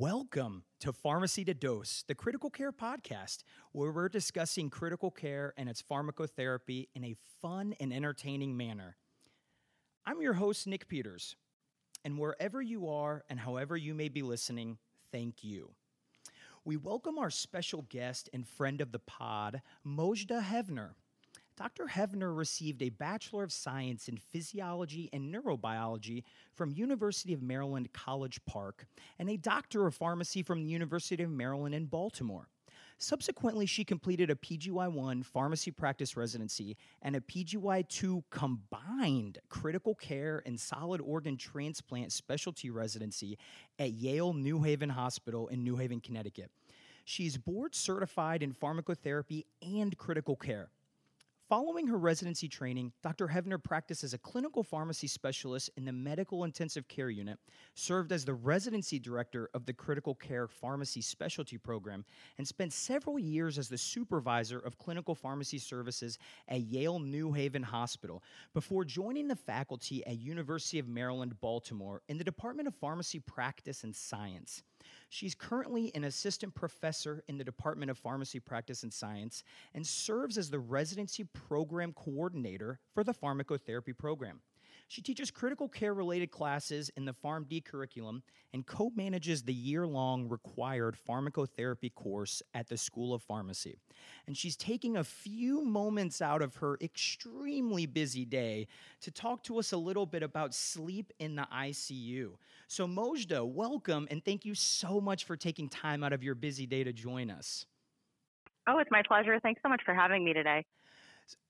Welcome to Pharmacy to Dose, the critical care podcast, where we're discussing critical care and its pharmacotherapy in a fun and entertaining manner. I'm your host, Nick Peters, and wherever you are and however you may be listening, thank you. We welcome our special guest and friend of the pod, Mojdeh Heavner. Dr. Heavner received a Bachelor of Science in Physiology and Neurobiology from University of Maryland College Park and a Doctor of Pharmacy from the University of Maryland in Baltimore. Subsequently, she completed a PGY1 pharmacy practice residency and a PGY2 combined critical care and solid organ transplant specialty residency at Yale New Haven Hospital in New Haven, Connecticut. She is board certified in pharmacotherapy and critical care. Following her residency training, Dr. Heavner practiced as a clinical pharmacy specialist in the medical intensive care unit, served as the residency director of the critical care pharmacy specialty program, and spent several years as the supervisor of clinical pharmacy services at Yale New Haven Hospital before joining the faculty at University of Maryland, Baltimore in the Department of Pharmacy Practice and Science. She's currently an assistant professor in the Department of Pharmacy Practice and Science and serves as the residency program coordinator for the pharmacotherapy program. She teaches critical care related classes in the PharmD curriculum and co manages the year long required pharmacotherapy course at the School of Pharmacy. And she's taking a few moments out of her extremely busy day to talk to us a little bit about sleep in the ICU. So, Mojdeh, welcome and thank you so much for taking time out of your busy day to join us. Oh, it's my pleasure. Thanks so much for having me today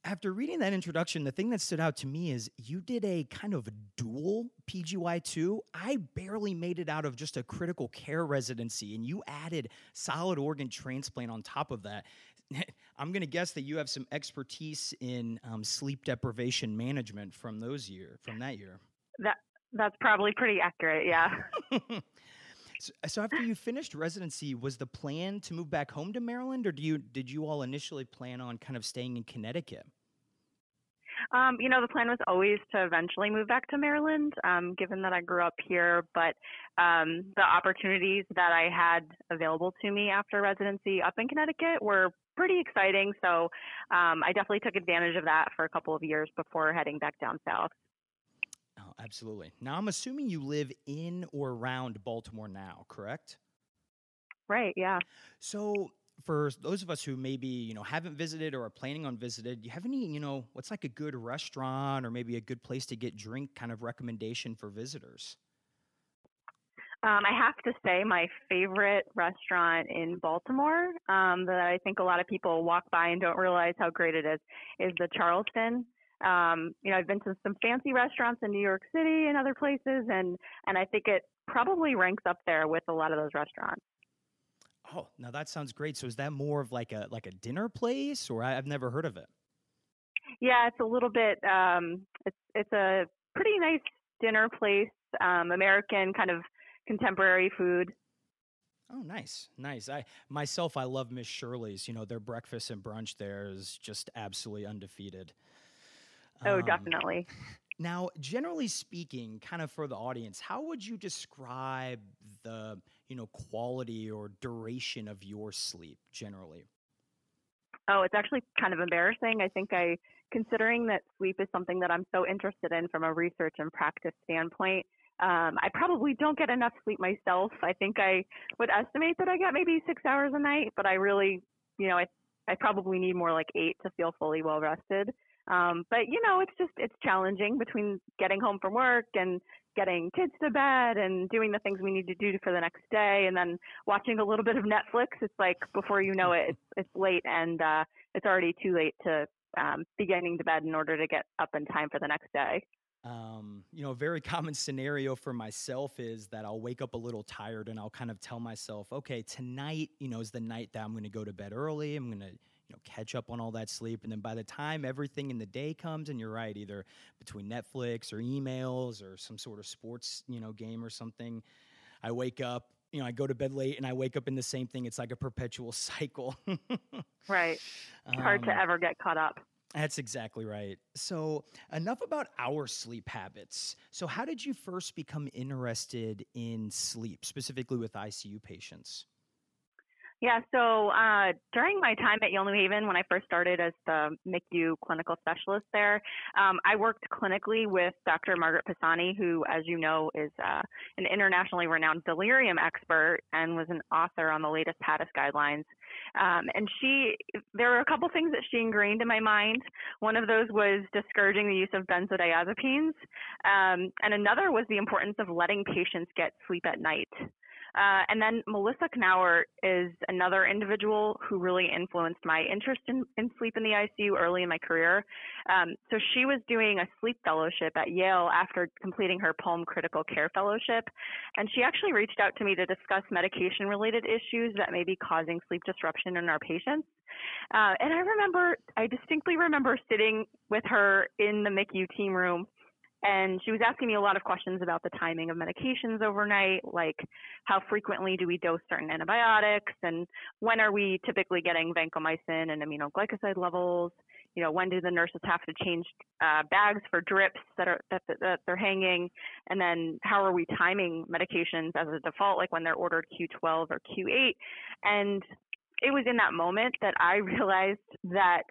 after reading that introduction, the thing that stood out to me is you did a kind of dual PGY2. I barely made it out of just a critical care residency, and you added solid organ transplant on top of that. I'm going to guess that you have some expertise in um, sleep deprivation management from those year from that year. That that's probably pretty accurate. Yeah. So, so, after you finished residency, was the plan to move back home to Maryland, or do you did you all initially plan on kind of staying in Connecticut? Um, you know, the plan was always to eventually move back to Maryland, um, given that I grew up here. But um, the opportunities that I had available to me after residency up in Connecticut were pretty exciting. So um, I definitely took advantage of that for a couple of years before heading back down south. Absolutely. Now, I'm assuming you live in or around Baltimore now, correct? Right, yeah. So, for those of us who maybe, you know, haven't visited or are planning on visiting, do you have any, you know, what's like a good restaurant or maybe a good place to get drink kind of recommendation for visitors? Um, I have to say, my favorite restaurant in Baltimore um, that I think a lot of people walk by and don't realize how great it is is the Charleston. Um, you know, I've been to some fancy restaurants in New York City and other places, and and I think it probably ranks up there with a lot of those restaurants. Oh, now that sounds great. So is that more of like a like a dinner place, or I, have never heard of it? Yeah, it's a little bit. Um, it's it's a pretty nice dinner place, um, American kind of contemporary food. Oh, nice, nice. I myself, I love Miss Shirley's. You know, their breakfast and brunch there is just absolutely undefeated. Oh, um, definitely. Now, generally speaking, kind of for the audience, how would you describe the, you know, quality or duration of your sleep generally? Oh, it's actually kind of embarrassing. I think I considering that sleep is something that I'm so interested in from a research and practice standpoint, um, I probably don't get enough sleep myself. I think I would estimate that I get maybe six hours a night, but I really, you know, I I probably need more like eight to feel fully well rested. Um, but you know, it's just it's challenging between getting home from work and getting kids to bed and doing the things we need to do for the next day, and then watching a little bit of Netflix. It's like before you know it, it's, it's late and uh, it's already too late to um, be getting to bed in order to get up in time for the next day. Um, you know, a very common scenario for myself is that I'll wake up a little tired and I'll kind of tell myself, okay, tonight, you know, is the night that I'm going to go to bed early. I'm going to you know catch up on all that sleep and then by the time everything in the day comes and you're right either between netflix or emails or some sort of sports you know game or something i wake up you know i go to bed late and i wake up in the same thing it's like a perpetual cycle right um, hard to um, ever get caught up That's exactly right. So, enough about our sleep habits. So, how did you first become interested in sleep, specifically with ICU patients? Yeah, so uh, during my time at Yale New Haven, when I first started as the MICU clinical specialist there, um, I worked clinically with Dr. Margaret Pisani, who, as you know, is uh, an internationally renowned delirium expert and was an author on the latest PADIS guidelines. Um, and she, there were a couple things that she ingrained in my mind. One of those was discouraging the use of benzodiazepines, um, and another was the importance of letting patients get sleep at night. Uh, and then Melissa Knauert is another individual who really influenced my interest in, in sleep in the ICU early in my career. Um, so she was doing a sleep fellowship at Yale after completing her PULM Critical Care Fellowship. And she actually reached out to me to discuss medication related issues that may be causing sleep disruption in our patients. Uh, and I remember, I distinctly remember sitting with her in the MICU team room and she was asking me a lot of questions about the timing of medications overnight, like how frequently do we dose certain antibiotics, and when are we typically getting vancomycin and aminoglycoside levels? You know, when do the nurses have to change uh, bags for drips that are that, that they're hanging, and then how are we timing medications as a default, like when they're ordered Q12 or Q8? And it was in that moment that I realized that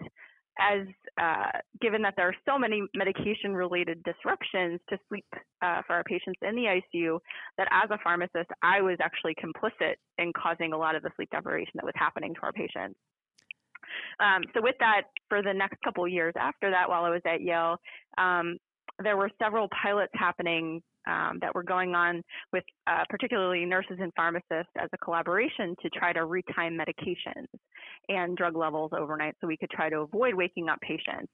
as uh, given that there are so many medication related disruptions to sleep uh, for our patients in the ICU, that as a pharmacist, I was actually complicit in causing a lot of the sleep deprivation that was happening to our patients. Um, so, with that, for the next couple years after that, while I was at Yale, um, there were several pilots happening um, that were going on with uh, particularly nurses and pharmacists as a collaboration to try to retime medications and drug levels overnight so we could try to avoid waking up patients.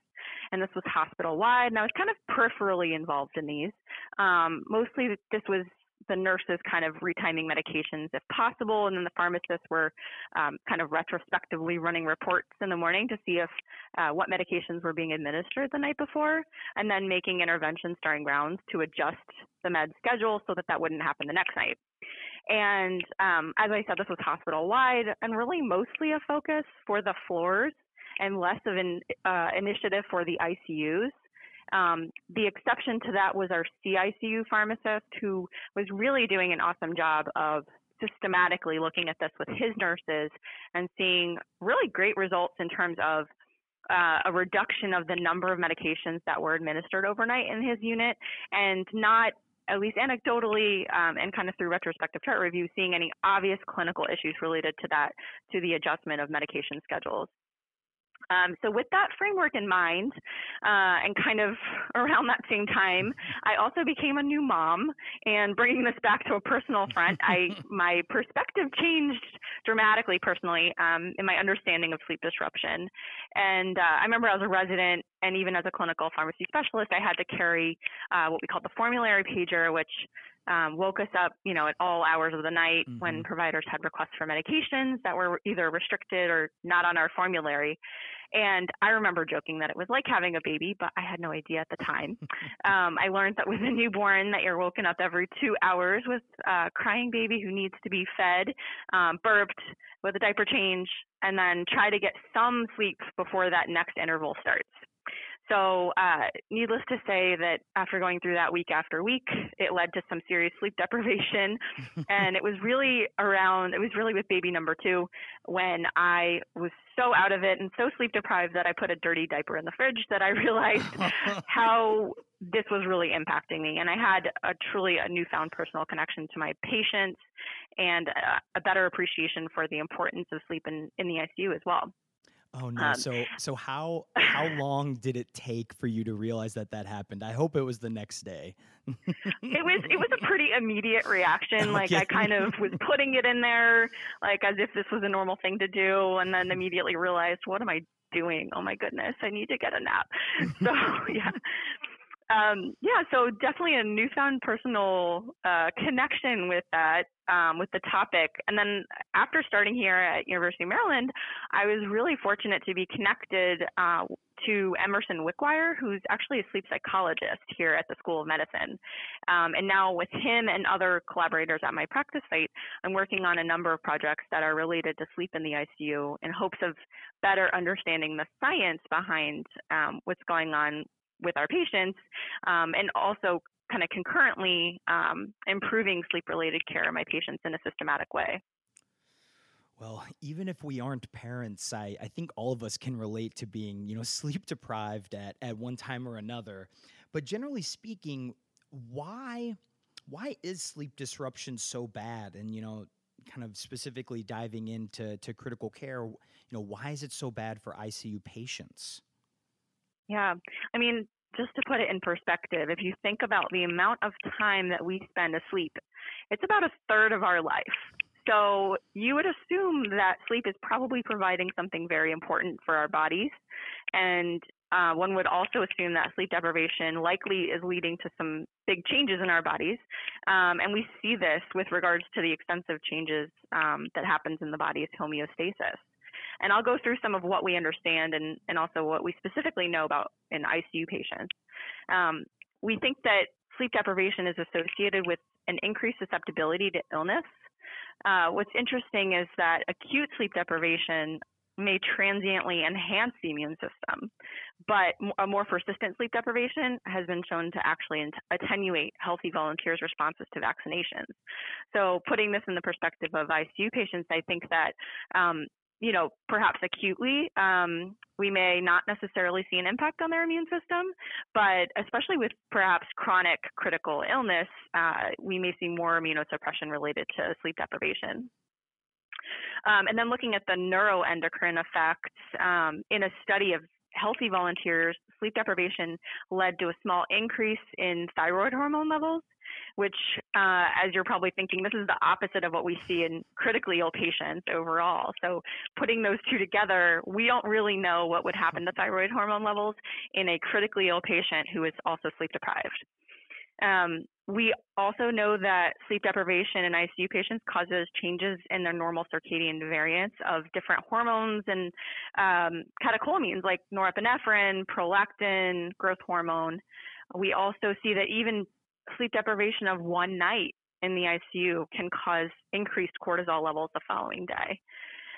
And this was hospital wide, and I was kind of peripherally involved in these. Um, mostly, this was the nurses kind of retiming medications if possible, and then the pharmacists were um, kind of retrospectively running reports in the morning to see if uh, what medications were being administered the night before, and then making interventions during rounds to adjust the med schedule so that that wouldn't happen the next night. And um, as I said, this was hospital wide and really mostly a focus for the floors and less of an uh, initiative for the ICUs. Um, the exception to that was our CICU pharmacist, who was really doing an awesome job of systematically looking at this with his nurses and seeing really great results in terms of uh, a reduction of the number of medications that were administered overnight in his unit and not at least anecdotally um, and kind of through retrospective chart review, seeing any obvious clinical issues related to that, to the adjustment of medication schedules. Um, so with that framework in mind, uh, and kind of around that same time, I also became a new mom. And bringing this back to a personal front, I my perspective changed dramatically personally um, in my understanding of sleep disruption. And uh, I remember as a resident and even as a clinical pharmacy specialist, I had to carry uh, what we called the formulary pager, which um, woke us up, you know, at all hours of the night mm-hmm. when providers had requests for medications that were either restricted or not on our formulary. And I remember joking that it was like having a baby, but I had no idea at the time. um, I learned that with a newborn, that you're woken up every two hours with a crying baby who needs to be fed, um, burped, with a diaper change, and then try to get some sleep before that next interval starts. So, uh, needless to say that after going through that week after week, it led to some serious sleep deprivation. and it was really around, it was really with baby number two when I was so out of it and so sleep deprived that I put a dirty diaper in the fridge that I realized how this was really impacting me. And I had a truly a newfound personal connection to my patients and a, a better appreciation for the importance of sleep in, in the ICU as well. Oh no! Um, so so how how long did it take for you to realize that that happened? I hope it was the next day. it was it was a pretty immediate reaction. Like okay. I kind of was putting it in there, like as if this was a normal thing to do, and then immediately realized, what am I doing? Oh my goodness, I need to get a nap. So yeah. Um, yeah, so definitely a newfound personal uh, connection with that, um, with the topic. And then after starting here at University of Maryland, I was really fortunate to be connected uh, to Emerson Wickwire, who's actually a sleep psychologist here at the School of Medicine. Um, and now with him and other collaborators at my practice site, I'm working on a number of projects that are related to sleep in the ICU in hopes of better understanding the science behind um, what's going on with our patients um, and also kind of concurrently um, improving sleep related care of my patients in a systematic way. Well, even if we aren't parents, I, I think all of us can relate to being, you know, sleep deprived at, at one time or another. But generally speaking, why why is sleep disruption so bad? And, you know, kind of specifically diving into to critical care, you know, why is it so bad for ICU patients? Yeah. I mean, just to put it in perspective, if you think about the amount of time that we spend asleep, it's about a third of our life. So you would assume that sleep is probably providing something very important for our bodies. And uh, one would also assume that sleep deprivation likely is leading to some big changes in our bodies. Um, and we see this with regards to the extensive changes um, that happens in the body's homeostasis. And I'll go through some of what we understand and, and also what we specifically know about in ICU patients. Um, we think that sleep deprivation is associated with an increased susceptibility to illness. Uh, what's interesting is that acute sleep deprivation may transiently enhance the immune system, but a more persistent sleep deprivation has been shown to actually attenuate healthy volunteers' responses to vaccinations. So, putting this in the perspective of ICU patients, I think that um, you know, perhaps acutely, um, we may not necessarily see an impact on their immune system, but especially with perhaps chronic critical illness, uh, we may see more immunosuppression related to sleep deprivation. Um, and then looking at the neuroendocrine effects um, in a study of healthy volunteers, sleep deprivation led to a small increase in thyroid hormone levels which, uh, as you're probably thinking, this is the opposite of what we see in critically ill patients overall. So, putting those two together, we don't really know what would happen to thyroid hormone levels in a critically ill patient who is also sleep deprived. Um, we also know that sleep deprivation in ICU patients causes changes in their normal circadian variants of different hormones and um, catecholamines like norepinephrine, prolactin, growth hormone. We also see that even sleep deprivation of one night in the ICU can cause increased cortisol levels the following day.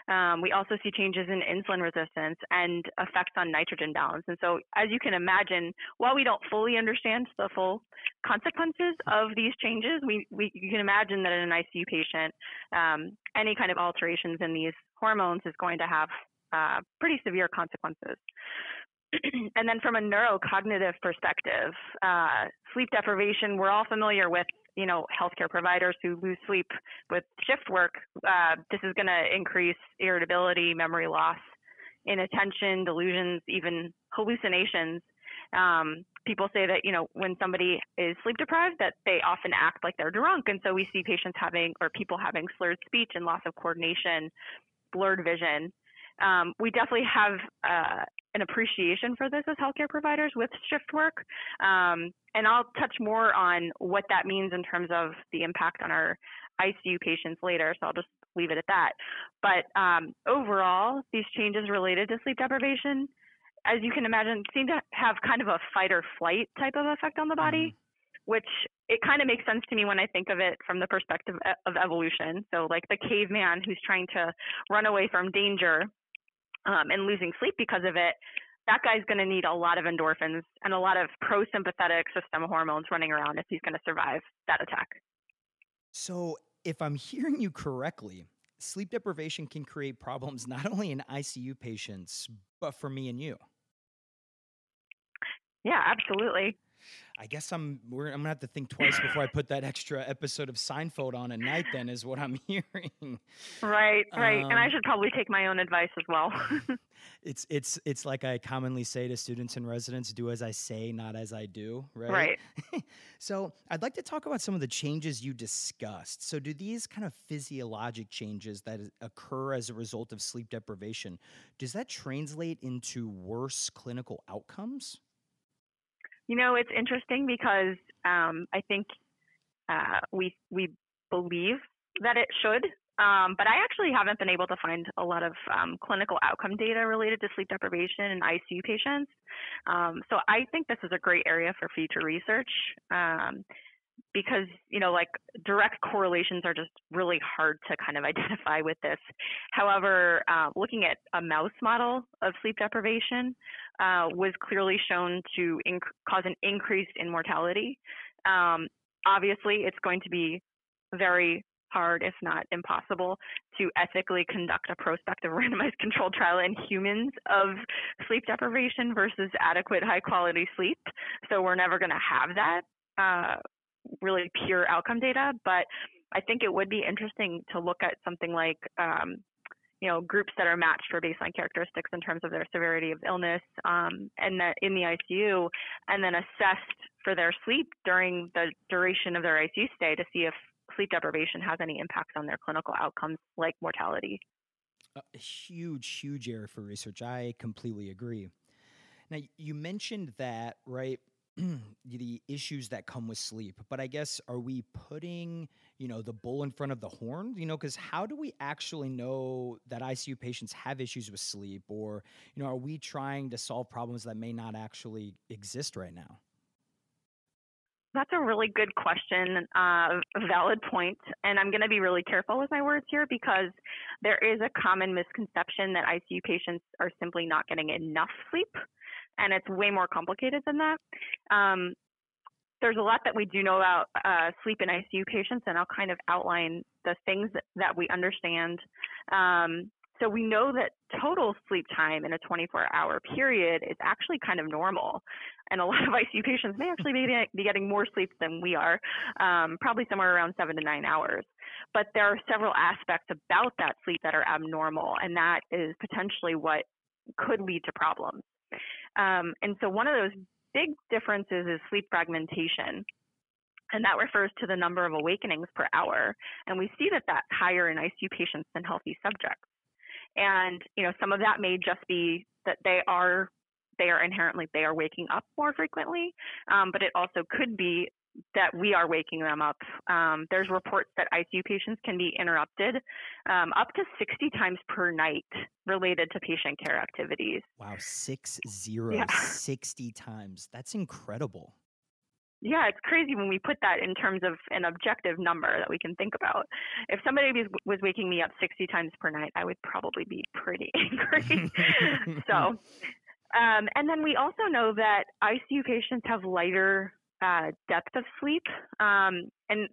Um, we also see changes in insulin resistance and effects on nitrogen balance. And so, as you can imagine, while we don't fully understand the full consequences of these changes, we, we you can imagine that in an ICU patient, um, any kind of alterations in these hormones is going to have uh, pretty severe consequences. and then from a neurocognitive perspective, uh, sleep deprivation, we're all familiar with, you know, healthcare providers who lose sleep with shift work. Uh, this is going to increase irritability, memory loss, inattention, delusions, even hallucinations. Um, people say that, you know, when somebody is sleep deprived, that they often act like they're drunk. And so we see patients having, or people having slurred speech and loss of coordination, blurred vision. Um, we definitely have uh, an appreciation for this as healthcare providers with shift work. Um, and I'll touch more on what that means in terms of the impact on our ICU patients later. So I'll just leave it at that. But um, overall, these changes related to sleep deprivation, as you can imagine, seem to have kind of a fight or flight type of effect on the body. Mm-hmm. Which it kind of makes sense to me when I think of it from the perspective of evolution. So, like the caveman who's trying to run away from danger um, and losing sleep because of it, that guy's going to need a lot of endorphins and a lot of pro-sympathetic system hormones running around if he's going to survive that attack. So, if I'm hearing you correctly, sleep deprivation can create problems not only in ICU patients, but for me and you. Yeah, absolutely. I guess I'm I'm gonna have to think twice before I put that extra episode of Seinfeld on at night. Then is what I'm hearing. Right, right, um, and I um, should probably take my own advice as well. it's it's it's like I commonly say to students and residents: "Do as I say, not as I do." Right. Right. so I'd like to talk about some of the changes you discussed. So do these kind of physiologic changes that occur as a result of sleep deprivation does that translate into worse clinical outcomes? You know, it's interesting because um, I think uh, we we believe that it should, um, but I actually haven't been able to find a lot of um, clinical outcome data related to sleep deprivation in ICU patients. Um, so I think this is a great area for future research. Um, because you know like direct correlations are just really hard to kind of identify with this however uh, looking at a mouse model of sleep deprivation uh, was clearly shown to inc- cause an increase in mortality. Um, obviously it's going to be very hard if not impossible to ethically conduct a prospective randomized controlled trial in humans of sleep deprivation versus adequate high quality sleep. So we're never going to have that uh, really pure outcome data, but I think it would be interesting to look at something like, um, you know, groups that are matched for baseline characteristics in terms of their severity of illness, um, and that in the ICU, and then assessed for their sleep during the duration of their ICU stay to see if sleep deprivation has any impacts on their clinical outcomes like mortality. A huge, huge area for research. I completely agree. Now, you mentioned that, right? the issues that come with sleep. But i guess are we putting you know the bull in front of the horn? You know because how do we actually know that icu patients have issues with sleep? Or you know are we trying to solve problems that may not actually exist right now? That's a really good question, uh, valid point, and I'm going to be really careful with my words here because there is a common misconception that ICU patients are simply not getting enough sleep and it's way more complicated than that. Um, there's a lot that we do know about uh, sleep in ICU patients, and I'll kind of outline the things that, that we understand. Um, so we know that total sleep time in a 24-hour period is actually kind of normal, and a lot of ICU patients may actually be, be getting more sleep than we are, um, probably somewhere around seven to nine hours. But there are several aspects about that sleep that are abnormal, and that is potentially what could lead to problems. Um, and so one of those big differences is sleep fragmentation. And that refers to the number of awakenings per hour. And we see that that's higher in ICU patients than healthy subjects. And, you know, some of that may just be that they are they are inherently they are waking up more frequently, um, but it also could be that we are waking them up. Um, there's reports that ICU patients can be interrupted um, up to 60 times per night related to patient care activities. Wow, six zero, yeah. 60 times. That's incredible. Yeah, it's crazy when we put that in terms of an objective number that we can think about. If somebody was waking me up 60 times per night, I would probably be pretty angry. so, um, and then we also know that ICU patients have lighter uh, depth of sleep. Um, and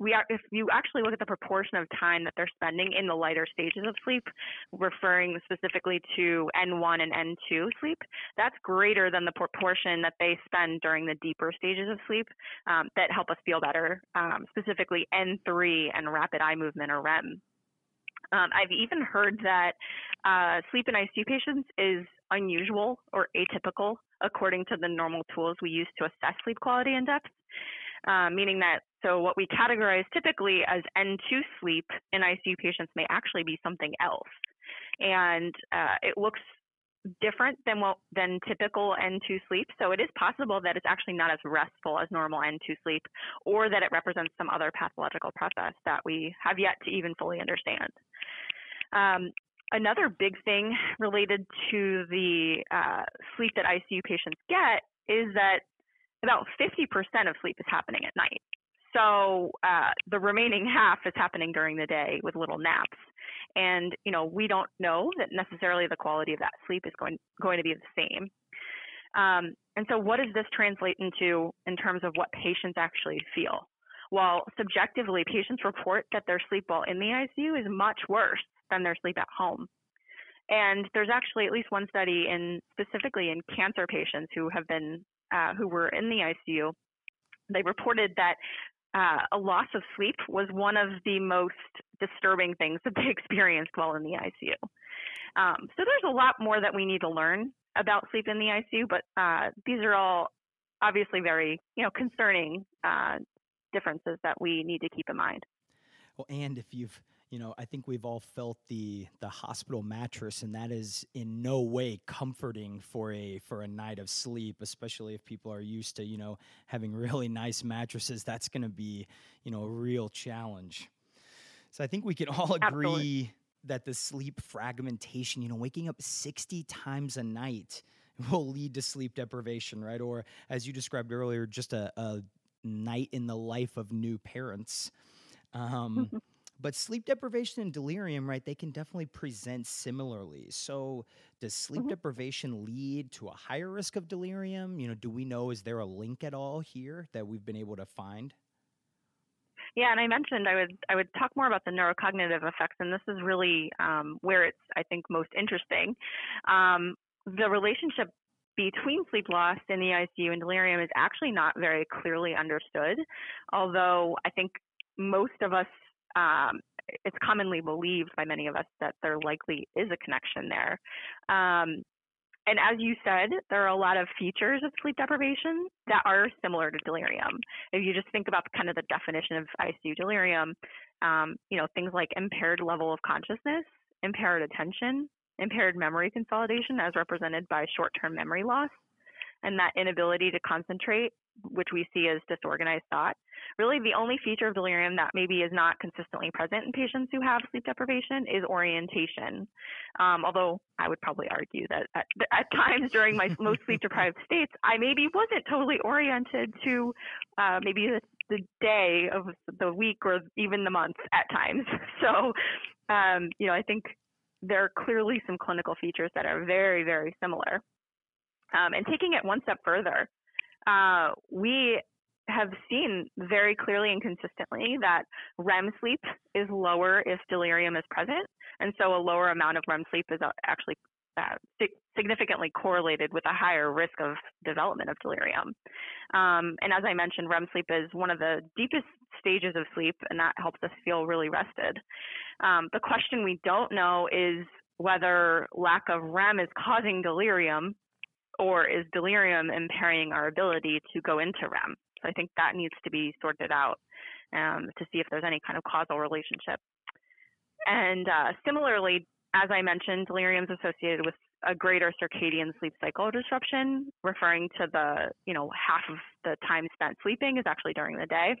we are, if you actually look at the proportion of time that they're spending in the lighter stages of sleep, referring specifically to N1 and N2 sleep, that's greater than the proportion that they spend during the deeper stages of sleep um, that help us feel better, um, specifically N3 and rapid eye movement or REM. Um, I've even heard that uh, sleep in ICU patients is unusual or atypical according to the normal tools we use to assess sleep quality and depth. Uh, meaning that so what we categorize typically as N2 sleep in ICU patients may actually be something else, and uh, it looks different than what than typical N2 sleep. So it is possible that it's actually not as restful as normal N2 sleep, or that it represents some other pathological process that we have yet to even fully understand. Um, another big thing related to the uh, sleep that ICU patients get is that about 50% of sleep is happening at night. So uh, the remaining half is happening during the day with little naps. And you know we don't know that necessarily the quality of that sleep is going going to be the same. Um, and so what does this translate into in terms of what patients actually feel? Well, subjectively, patients report that their sleep while in the ICU is much worse than their sleep at home. And there's actually at least one study in specifically in cancer patients who have been uh, who were in the ICU. They reported that uh, a loss of sleep was one of the most disturbing things that they experienced while in the ICU. Um, so there's a lot more that we need to learn about sleep in the ICU, but uh, these are all obviously very you know concerning uh, differences that we need to keep in mind. Well, and if you've you know, I think we've all felt the the hospital mattress, and that is in no way comforting for a for a night of sleep, especially if people are used to you know having really nice mattresses. That's going to be you know a real challenge. So I think we can all agree Absolutely. that the sleep fragmentation, you know, waking up sixty times a night will lead to sleep deprivation, right? Or as you described earlier, just a, a night in the life of new parents. Um, but sleep deprivation and delirium, right, they can definitely present similarly. So, does sleep mm-hmm. deprivation lead to a higher risk of delirium? You know, do we know, is there a link at all here that we've been able to find? Yeah, and I mentioned I would I would talk more about the neurocognitive effects, and this is really um, where it's I think most interesting. Um, the relationship between sleep loss in the ICU and delirium is actually not very clearly understood, although I think most of us um, it's commonly believed by many of us that there likely is a connection there. Um, and as you said, there are a lot of features of sleep deprivation that are similar to delirium. If you just think about kind of the definition of ICU delirium, um, you know, things like impaired level of consciousness, impaired attention, impaired memory consolidation as represented by short-term memory loss, and that inability to concentrate, which we see as disorganized thought, really the only feature of delirium that maybe is not consistently present in patients who have sleep deprivation is orientation. Um, although I would probably argue that at, at times during my most sleep deprived states, I maybe wasn't totally oriented to uh, maybe the, the day of the week or even the month at times. So, um, you know, I think there are clearly some clinical features that are very, very similar. Um, and taking it one step further, uh, we have seen very clearly and consistently that REM sleep is lower if delirium is present. And so a lower amount of REM sleep is actually significantly correlated with a higher risk of development of delirium. Um, and as I mentioned, REM sleep is one of the deepest stages of sleep, and that helps us feel really rested. Um, the question we don't know is whether lack of REM is causing delirium or is delirium impairing our ability to go into REM? So I think that needs to be sorted out um, to see if there's any kind of causal relationship. And uh, similarly, as I mentioned, delirium is associated with a greater circadian sleep cycle disruption, referring to the, you know, half of the time spent sleeping is actually during the day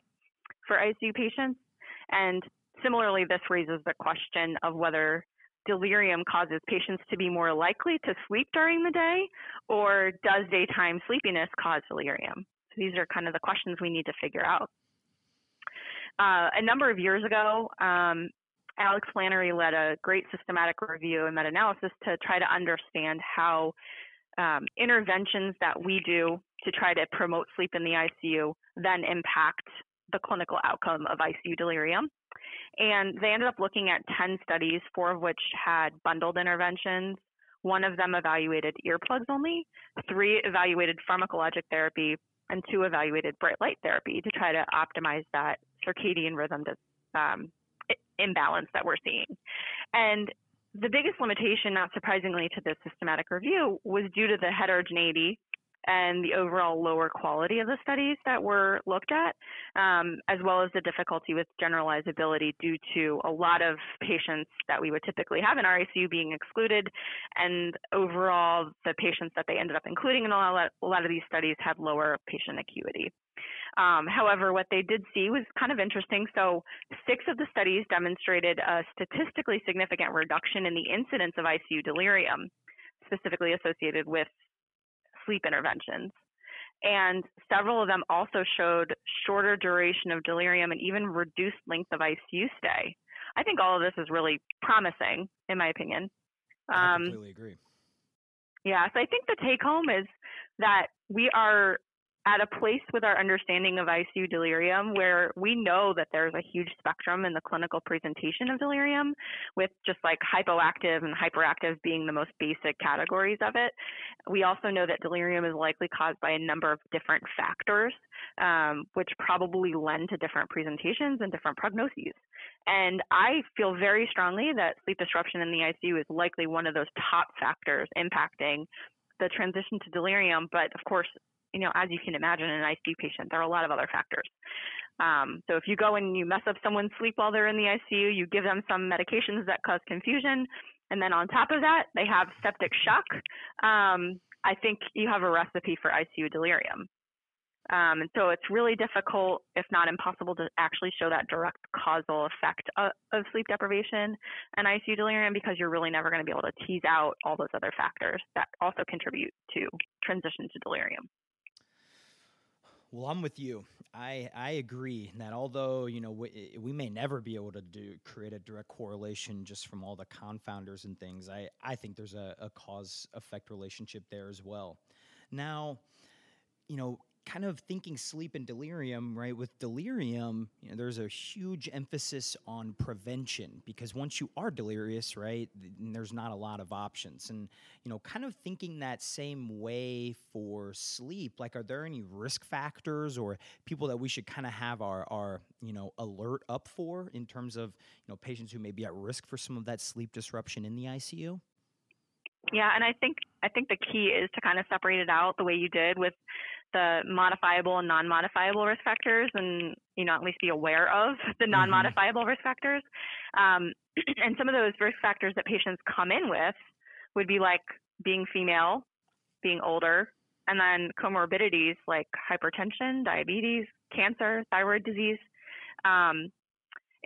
for ICU patients. And similarly, this raises the question of whether delirium causes patients to be more likely to sleep during the day, or does daytime sleepiness cause delirium? So these are kind of the questions we need to figure out. Uh, a number of years ago, um, Alex Flannery led a great systematic review and meta-analysis to try to understand how um, interventions that we do to try to promote sleep in the ICU then impact the clinical outcome of ICU delirium. And they ended up looking at 10 studies, four of which had bundled interventions. One of them evaluated earplugs only, three evaluated pharmacologic therapy, and two evaluated bright light therapy to try to optimize that circadian rhythm to, um, imbalance that we're seeing. And the biggest limitation, not surprisingly, to this systematic review was due to the heterogeneity and the overall lower quality of the studies that were looked at, um, as well as the difficulty with generalizability due to a lot of patients that we would typically have in RICU being excluded, and overall the patients that they ended up including in a lot, a lot of these studies had lower patient acuity. Um, however, what they did see was kind of interesting. So, six of the studies demonstrated a statistically significant reduction in the incidence of ICU delirium, specifically associated with sleep interventions. And several of them also showed shorter duration of delirium and even reduced length of ICU stay. I think all of this is really promising, in my opinion. I um, completely agree. Yeah, so I think the take home is that we are at a place with our understanding of ICU delirium where we know that there's a huge spectrum in the clinical presentation of delirium, with just like hypoactive and hyperactive being the most basic categories of it. We also know that delirium is likely caused by a number of different factors, um, which probably lend to different presentations and different prognoses. And I feel very strongly that sleep disruption in the ICU is likely one of those top factors impacting the transition to delirium. But of course, you know, as you can imagine, in an ICU patient, there are a lot of other factors. Um, so if you go and you mess up someone's sleep while they're in the ICU, you give them some medications that cause confusion, and then on top of that, they have septic shock. Um, I think you have a recipe for ICU delirium. Um, and so it's really difficult, if not impossible, to actually show that direct causal effect of, of sleep deprivation and ICU delirium because you're really never going to be able to tease out all those other factors that also contribute to transition to delirium. Well, I'm with you. I I agree that although you know we, eh, eh, we may never be able to do create a direct correlation just from all the confounders and things, I I think there's a, a cause effect relationship there as well. Now, you know, kind of thinking sleep and delirium, right? With delirium, you know, there's a huge emphasis on prevention because once you are delirious, right, there's not a lot of options. And, you know, kind of thinking that same way for sleep, like, are there any risk factors or people that we should kind of have our, our, you know, alert up for in terms of, you know, patients who may be at risk for some of that sleep disruption in the ICU? Yeah, and I think I think the key is to kind of separate it out the way you did with the modifiable and non-modifiable risk factors and you know at least be aware of the mm-hmm. non-modifiable mm-hmm. risk factors um, and some of those risk factors that patients come in with would be like being female being older and then comorbidities like hypertension diabetes cancer thyroid disease um,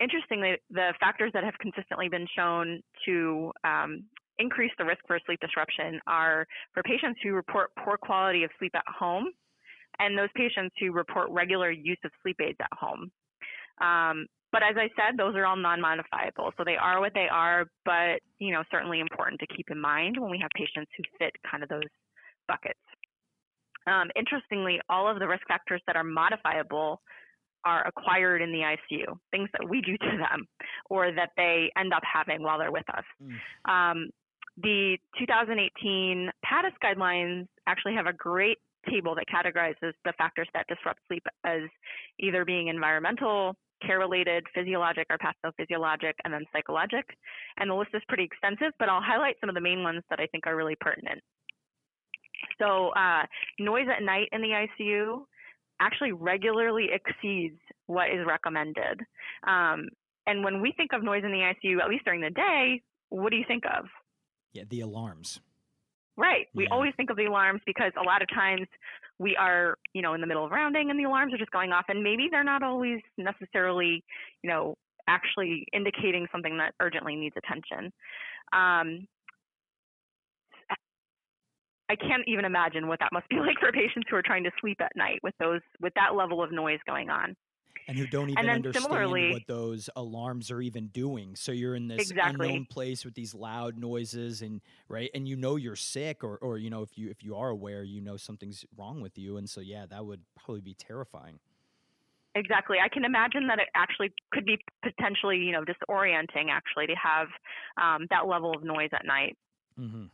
interestingly the factors that have consistently been shown to um, increase the risk for sleep disruption are for patients who report poor quality of sleep at home and those patients who report regular use of sleep aids at home. Um, but as I said, those are all non-modifiable, so they are what they are. But you know, certainly important to keep in mind when we have patients who fit kind of those buckets. Um, interestingly, all of the risk factors that are modifiable are acquired in the ICU, things that we do to them or that they end up having while they're with us. Mm. Um, the 2018 PADIS guidelines actually have a great table that categorizes the factors that disrupt sleep as either being environmental, care related, physiologic or pathophysiologic, and then psychologic. And the list is pretty extensive, but I'll highlight some of the main ones that I think are really pertinent. So, uh, noise at night in the ICU actually regularly exceeds what is recommended. Um, and when we think of noise in the ICU, at least during the day, what do you think of? Yeah, the alarms. Right. We always think of the alarms because a lot of times we are, you know, in the middle of rounding and the alarms are just going off and maybe they're not always necessarily, you know, actually indicating something that urgently needs attention. Um, I can't even imagine what that must be like for patients who are trying to sleep at night with those with that level of noise going on and who don't even understand what those alarms are even doing. So you're in this exactly. unknown place with these loud noises and right and you know you're sick or or you know if you if you are aware you know something's wrong with you and so yeah that would probably be terrifying. Exactly. I can imagine that it actually could be potentially, you know, disorienting actually to have um, that level of noise at night. Mm-hmm.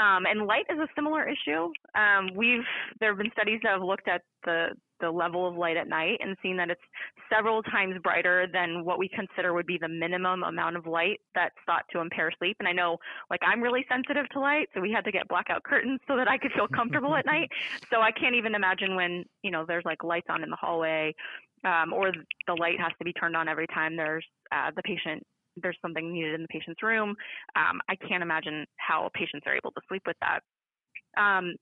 Um, and light is a similar issue. Um, we've there have been studies that have looked at the the level of light at night and seeing that it's several times brighter than what we consider would be the minimum amount of light that's thought to impair sleep. And I know, like, I'm really sensitive to light, so we had to get blackout curtains so that I could feel comfortable at night. So I can't even imagine when, you know, there's like lights on in the hallway um, or the light has to be turned on every time there's uh, the patient there's something needed in the patient's room. Um, I can't imagine how patients are able to sleep with that. Um,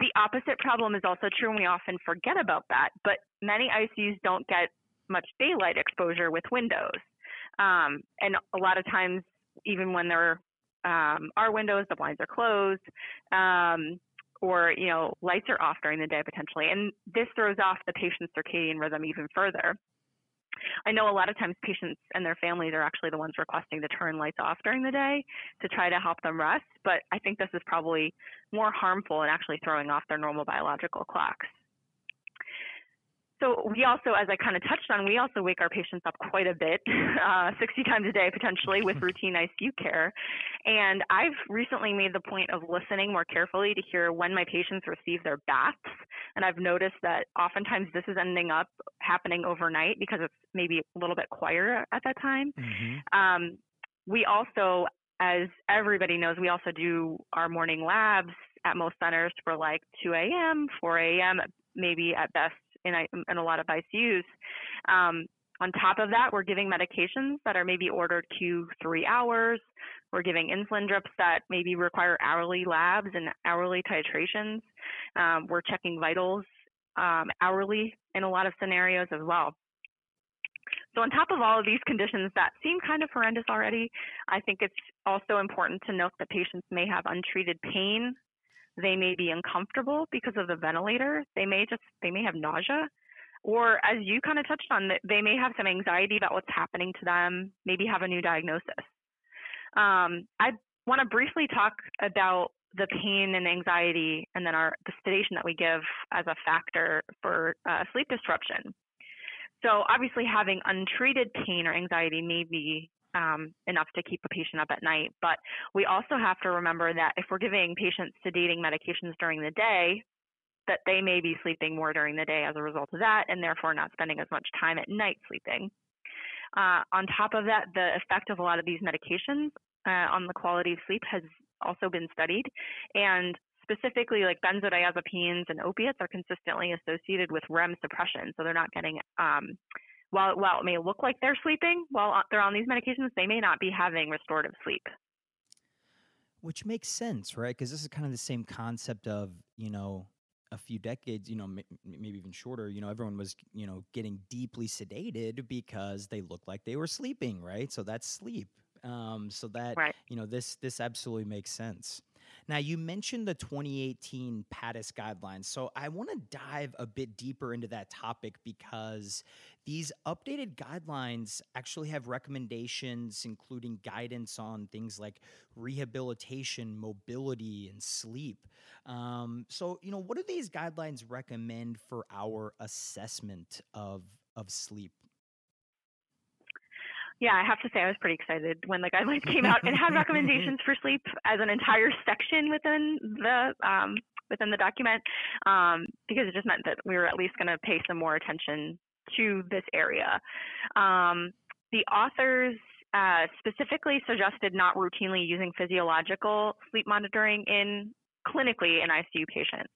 the opposite problem is also true, and we often forget about that. But many ICUs don't get much daylight exposure with windows. Um, and a lot of times, even when there um, are windows, the blinds are closed, um, or you know lights are off during the day potentially, and this throws off the patient's circadian rhythm even further. I know a lot of times patients and their families are actually the ones requesting to turn lights off during the day to try to help them rest, but I think this is probably more harmful and actually throwing off their normal biological clocks. So we also, as I kind of touched on, we also wake our patients up quite a bit, uh, 60 times a day potentially with routine ICU care. And I've recently made the point of listening more carefully to hear when my patients receive their baths. And I've noticed that oftentimes this is ending up happening overnight because it's maybe a little bit quieter at that time. Mm-hmm. Um, we also as everybody knows, we also do our morning labs at most centers for like 2 a.m., 4 a.m., maybe at best in, in a lot of ICUs. Um, on top of that, we're giving medications that are maybe ordered Q3 hours. We're giving insulin drips that maybe require hourly labs and hourly titrations. Um, we're checking vitals um, hourly in a lot of scenarios as well. So, on top of all of these conditions that seem kind of horrendous already, I think it's also important to note that patients may have untreated pain. They may be uncomfortable because of the ventilator. They may just they may have nausea, or as you kind of touched on, they may have some anxiety about what's happening to them. Maybe have a new diagnosis. Um, I want to briefly talk about the pain and anxiety, and then our the sedation that we give as a factor for uh, sleep disruption. So obviously, having untreated pain or anxiety may be um, enough to keep a patient up at night, but we also have to remember that if we're giving patients sedating medications during the day, that they may be sleeping more during the day as a result of that, and therefore not spending as much time at night sleeping. Uh, on top of that, the effect of a lot of these medications uh, on the quality of sleep has also been studied, and specifically like benzodiazepines and opiates are consistently associated with REM suppression. So they're not getting, um, while, while it may look like they're sleeping while they're on these medications, they may not be having restorative sleep. Which makes sense, right? Because this is kind of the same concept of, you know, a few decades, you know, m- maybe even shorter, you know, everyone was, you know, getting deeply sedated because they looked like they were sleeping, right? So that's sleep. Um, so that, right. you know, this this absolutely makes sense. Now, you mentioned the 2018 PADIS guidelines. So I want to dive a bit deeper into that topic because these updated guidelines actually have recommendations, including guidance on things like rehabilitation, mobility, and sleep. Um, so, you know, what do these guidelines recommend for our assessment of, of sleep? Yeah, I have to say I was pretty excited when the guidelines came out and had recommendations for sleep as an entire section within the um, within the document um, because it just meant that we were at least going to pay some more attention to this area. Um, the authors uh, specifically suggested not routinely using physiological sleep monitoring in clinically in ICU patients.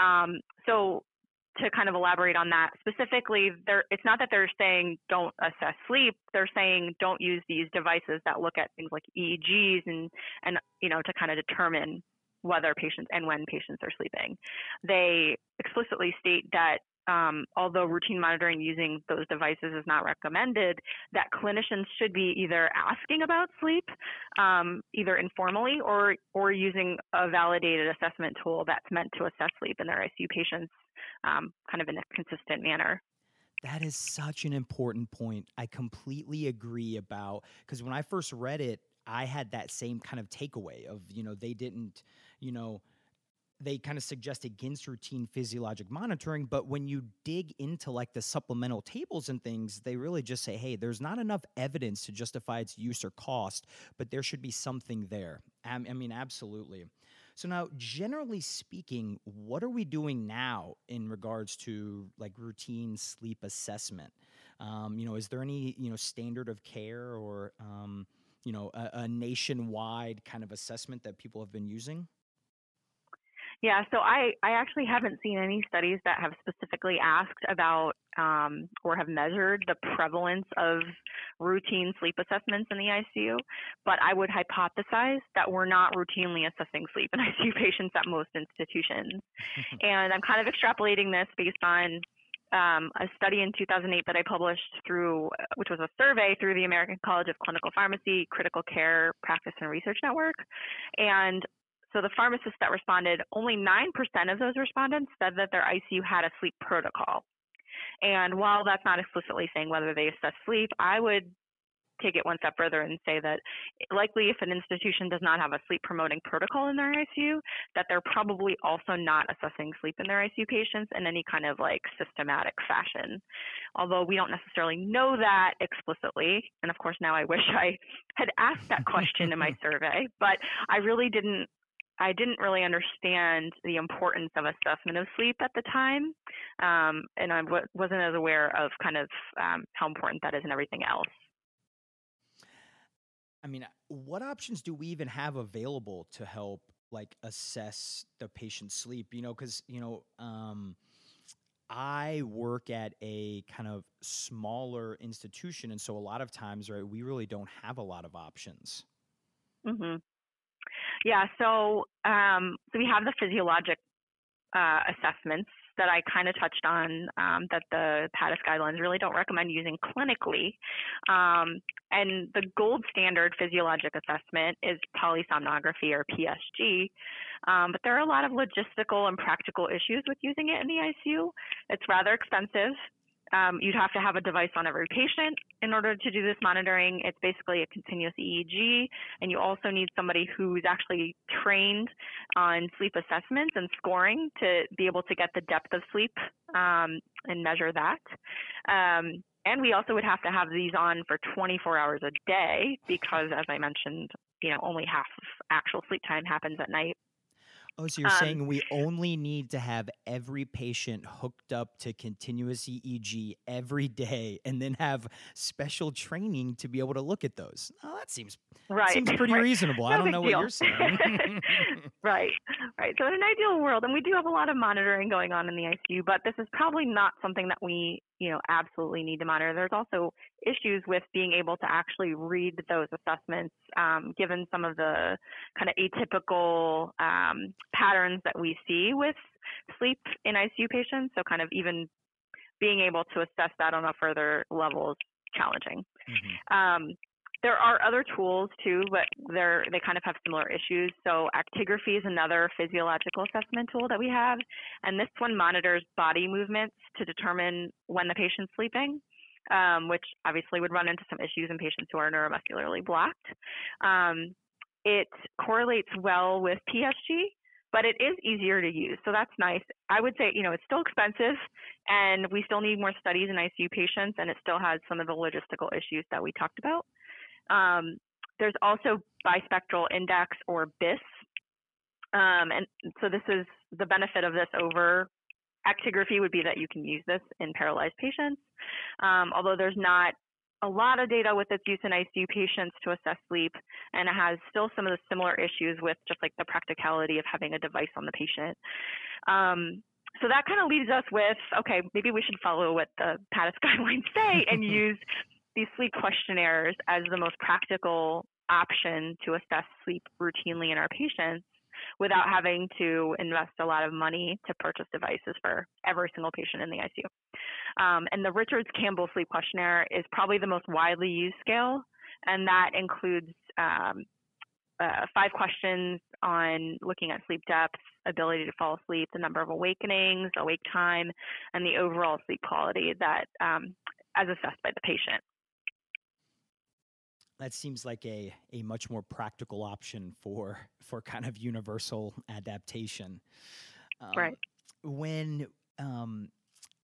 Um, so to kind of elaborate on that. Specifically it's not that they're saying don't assess sleep they're saying don't use these devices that look at things like eegs and and you know to kind of determine whether patients and when patients are sleeping. They explicitly state that um, although routine monitoring using those devices is not recommended, that clinicians should be either asking about sleep, um, either informally or or using a validated assessment tool that's meant to assess sleep in their ICU patients um, kind of in a consistent manner. That is such an important point. I completely agree about because when I first read it, I had that same kind of takeaway of, you know, they didn't, you know, they kind of suggest against routine physiologic monitoring but when you dig into like the supplemental tables and things they really just say hey there's not enough evidence to justify its use or cost but there should be something there i, I mean absolutely so now, generally speaking, what are we doing now in regards to like routine sleep assessment? Um, you know, is there any you know standard of care or um, you know a, a nationwide kind of assessment that people have been using? Yeah, so I, I actually haven't seen any studies that have specifically asked about um, or have measured the prevalence of routine sleep assessments in the ICU, but I would hypothesize that we're not routinely assessing sleep in ICU patients at most institutions. and I'm kind of extrapolating this based on um, a study in 2008 that I published through, which was a survey through the American College of Clinical Pharmacy Critical Care Practice and Research Network. And so the pharmacists that responded, only 9% of those respondents said that their ICU had a sleep protocol. And while that's not explicitly saying whether they assess sleep, I would take it one step further and say that likely if an institution does not have a sleep promoting protocol in their ICU, that they're probably also not assessing sleep in their ICU patients in any kind of like systematic fashion. Although we don't necessarily know that explicitly. And of course, now I wish I had asked that question in my survey, but I really didn't I didn't really understand the importance of assessment of sleep at the time, um, and I w- wasn't as aware of kind of um, how important that is and everything else. I mean, what options do we even have available to help like assess the patient's sleep? You know, because you know, um, I work at a kind of smaller institution, and so a lot of times, right, we really don't have a lot of options. hmm Yeah, so um, so we have the physiologic uh, assessments that I kind of touched on um, that the PADIS guidelines really don't recommend using clinically. Um, and the gold standard physiologic assessment is polysomnography or PSG. Um, but there are a lot of logistical and practical issues with using it in the ICU. It's rather expensive. Um, you'd have to have a device on every patient in order to do this monitoring. It's basically a continuous EEG, and you also need somebody who's actually trained on sleep assessments and scoring to be able to get the depth of sleep um, and measure that. Um, and we also would have to have these on for 24 hours a day because, as I mentioned, you know, only half of actual sleep time happens at night. Oh, so you're Um, saying we only need to have every patient hooked up to continuous EEG every day and then have special training to be able to look at those? Oh, that seems right. seems pretty right. reasonable. I don't know what you're saying. right, right. So in an ideal world, and we do have a lot of monitoring going on in the ICU, but this is probably not something that we, you know, absolutely need to monitor. There's also issues with being able to actually read those assessments, um, given some of the kind of atypical um, patterns that we see with sleep in ICU patients. So kind of even being able to assess that on a further level is challenging. Mhm. Um, there are other tools too, but they're they kind of have similar issues. So actigraphy is another physiological assessment tool that we have, and this one monitors body movements to determine when the patient's sleeping, um, which obviously would run into some issues in patients who are neuromuscularly blocked. Um, it correlates well with PSG, but it is easier to use, so that's nice. I would say, you know, it's still expensive, and we still need more studies in ICU patients, and it still has some of the logistical issues that we talked about. Um, there's also bispectral index or BIS. Um, and so this is the benefit of this over actigraphy would be that you can use this in paralyzed patients. Um, although there's not a lot of data with its use in ICU patients to assess sleep, and it has still some of the similar issues with just like the practicality of having a device on the patient. Um, so that kind of leaves us with okay, maybe we should follow what the PADIS guidelines say and use these sleep questionnaires as the most practical option to assess sleep routinely in our patients without having to invest a lot of money to purchase devices for every single patient in the ICU. Um, and the Richards Campbell Sleep Questionnaire is probably the most widely used scale, and that includes um, uh, five questions on looking at sleep depth, ability to fall asleep, the number of awakenings, awake time, and the overall sleep quality that um, as assessed by the patient. That seems like a a much more practical option for for kind of universal adaptation. Um, Right. When um,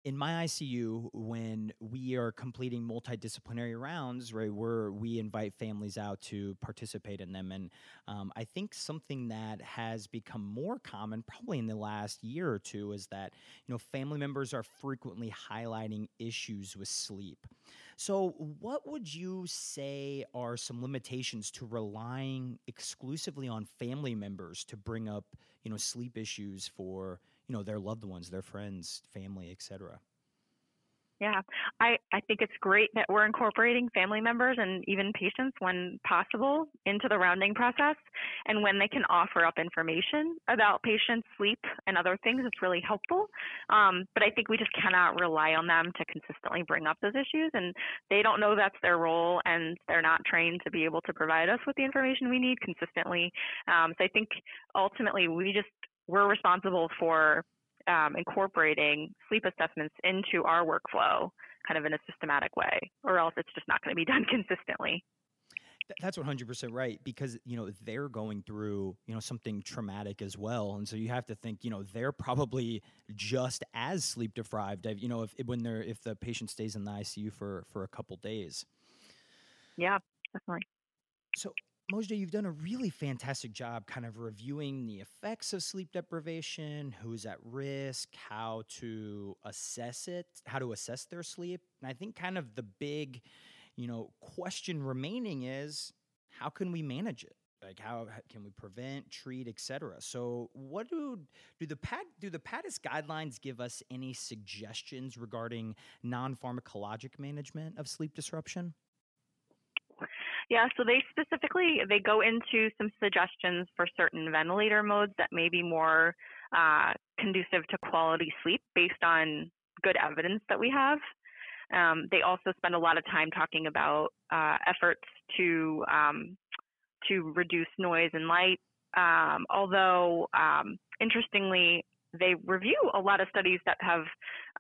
in my ICU, when we are completing multidisciplinary rounds, right, where we invite families out to participate in them, and um, I think something that has become more common, probably in the last year or two, is that you know family members are frequently highlighting issues with sleep. So, what would you say are some limitations to relying exclusively on family members to bring up, you know, sleep issues for, you know, their loved ones, their friends, family, etc.? Yeah, I, I think it's great that we're incorporating family members and even patients when possible into the rounding process. And when they can offer up information about patients' sleep and other things, it's really helpful. Um, but I think we just cannot rely on them to consistently bring up those issues. And they don't know that's their role and they're not trained to be able to provide us with the information we need consistently. Um, so I think ultimately we just, we're responsible for um, incorporating sleep assessments into our workflow kind of in a systematic way, or else it's just not going to be done consistently. That's 100% right because you know they're going through you know something traumatic as well and so you have to think you know they're probably just as sleep deprived you know if when they're if the patient stays in the ICU for for a couple days. Yeah, definitely. So, Mojdeh, you've done a really fantastic job kind of reviewing the effects of sleep deprivation, who's at risk, how to assess it, how to assess their sleep. And I think kind of the big, you know, question remaining is how can we manage it? like how can we prevent, treat, etc. So, what do do the PAD do the PADIS guidelines give us any suggestions regarding non-pharmacologic management of sleep disruption? Yeah, so they specifically they go into some suggestions for certain ventilator modes that may be more uh, conducive to quality sleep based on good evidence that we have. Um, they also spend a lot of time talking about uh, efforts to um, to reduce noise and light. Um, although um, interestingly, they review a lot of studies that have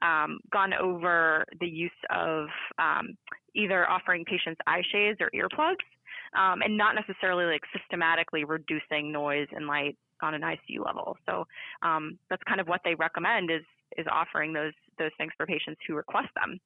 um, gone over the use of um, either offering patients eye shades or earplugs, um, and not necessarily like systematically reducing noise and light on an ICU level. So um, that's kind of what they recommend is is offering those those things for patients who request them.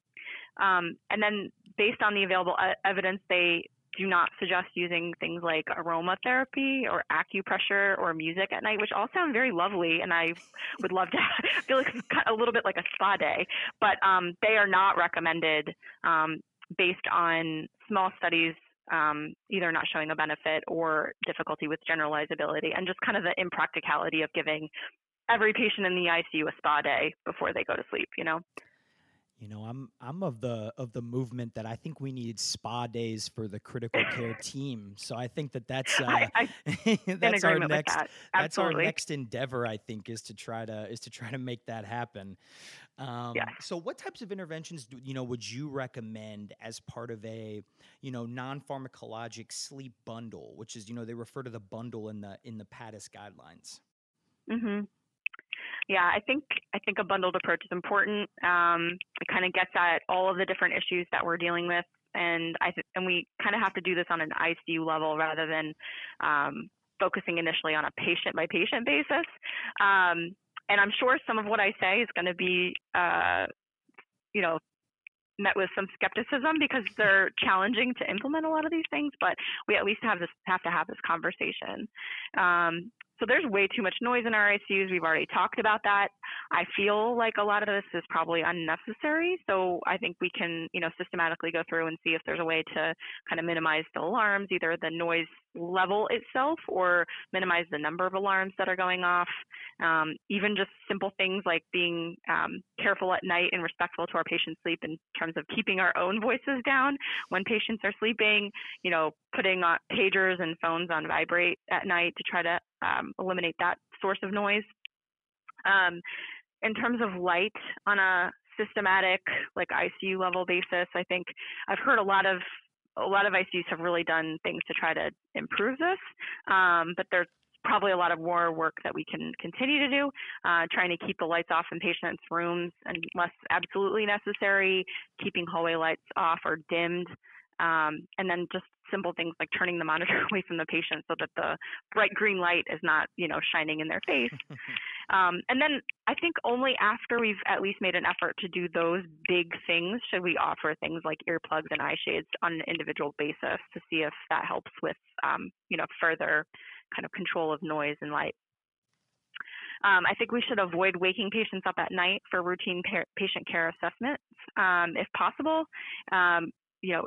Um, and then based on the available evidence, they do not suggest using things like aromatherapy or acupressure or music at night, which all sound very lovely, and I would love to feel like a little bit like a spa day. But um, they are not recommended um, based on small studies um, either not showing a benefit or difficulty with generalizability, and just kind of the impracticality of giving every patient in the ICU a spa day before they go to sleep. You know. You know, I'm I'm of the of the movement that I think we need spa days for the critical care team. So I think that that's uh, I, I, that's our next that. that's our next endeavor. I think is to try to is to try to make that happen. Um, yeah. So what types of interventions do you know would you recommend as part of a you know non pharmacologic sleep bundle, which is you know they refer to the bundle in the in the PADIS guidelines. Mm-hmm. Yeah, I think I think a bundled approach is important. Um, it kind of gets at all of the different issues that we're dealing with, and I th- and we kind of have to do this on an ICU level rather than um, focusing initially on a patient by patient basis. Um, and I'm sure some of what I say is going to be, uh, you know, met with some skepticism because they're challenging to implement a lot of these things. But we at least have this have to have this conversation. Um, so there's way too much noise in our ICUs. We've already talked about that. I feel like a lot of this is probably unnecessary. So I think we can, you know, systematically go through and see if there's a way to kind of minimize the alarms, either the noise level itself or minimize the number of alarms that are going off. Um, even just simple things like being um, careful at night and respectful to our patients' sleep in terms of keeping our own voices down when patients are sleeping, you know, putting on pagers and phones on vibrate at night to try to um, eliminate that source of noise. Um, in terms of light on a systematic like ICU level basis, I think I've heard a lot of a lot of ICUs have really done things to try to improve this, um, but there's probably a lot of more work that we can continue to do, uh, trying to keep the lights off in patients' rooms unless absolutely necessary, keeping hallway lights off or dimmed, um, and then just simple things like turning the monitor away from the patient so that the bright green light is not, you know, shining in their face. um, and then I think only after we've at least made an effort to do those big things should we offer things like earplugs and eye shades on an individual basis to see if that helps with, um, you know, further kind of control of noise and light. Um, I think we should avoid waking patients up at night for routine patient care assessments um, if possible. Um, you know,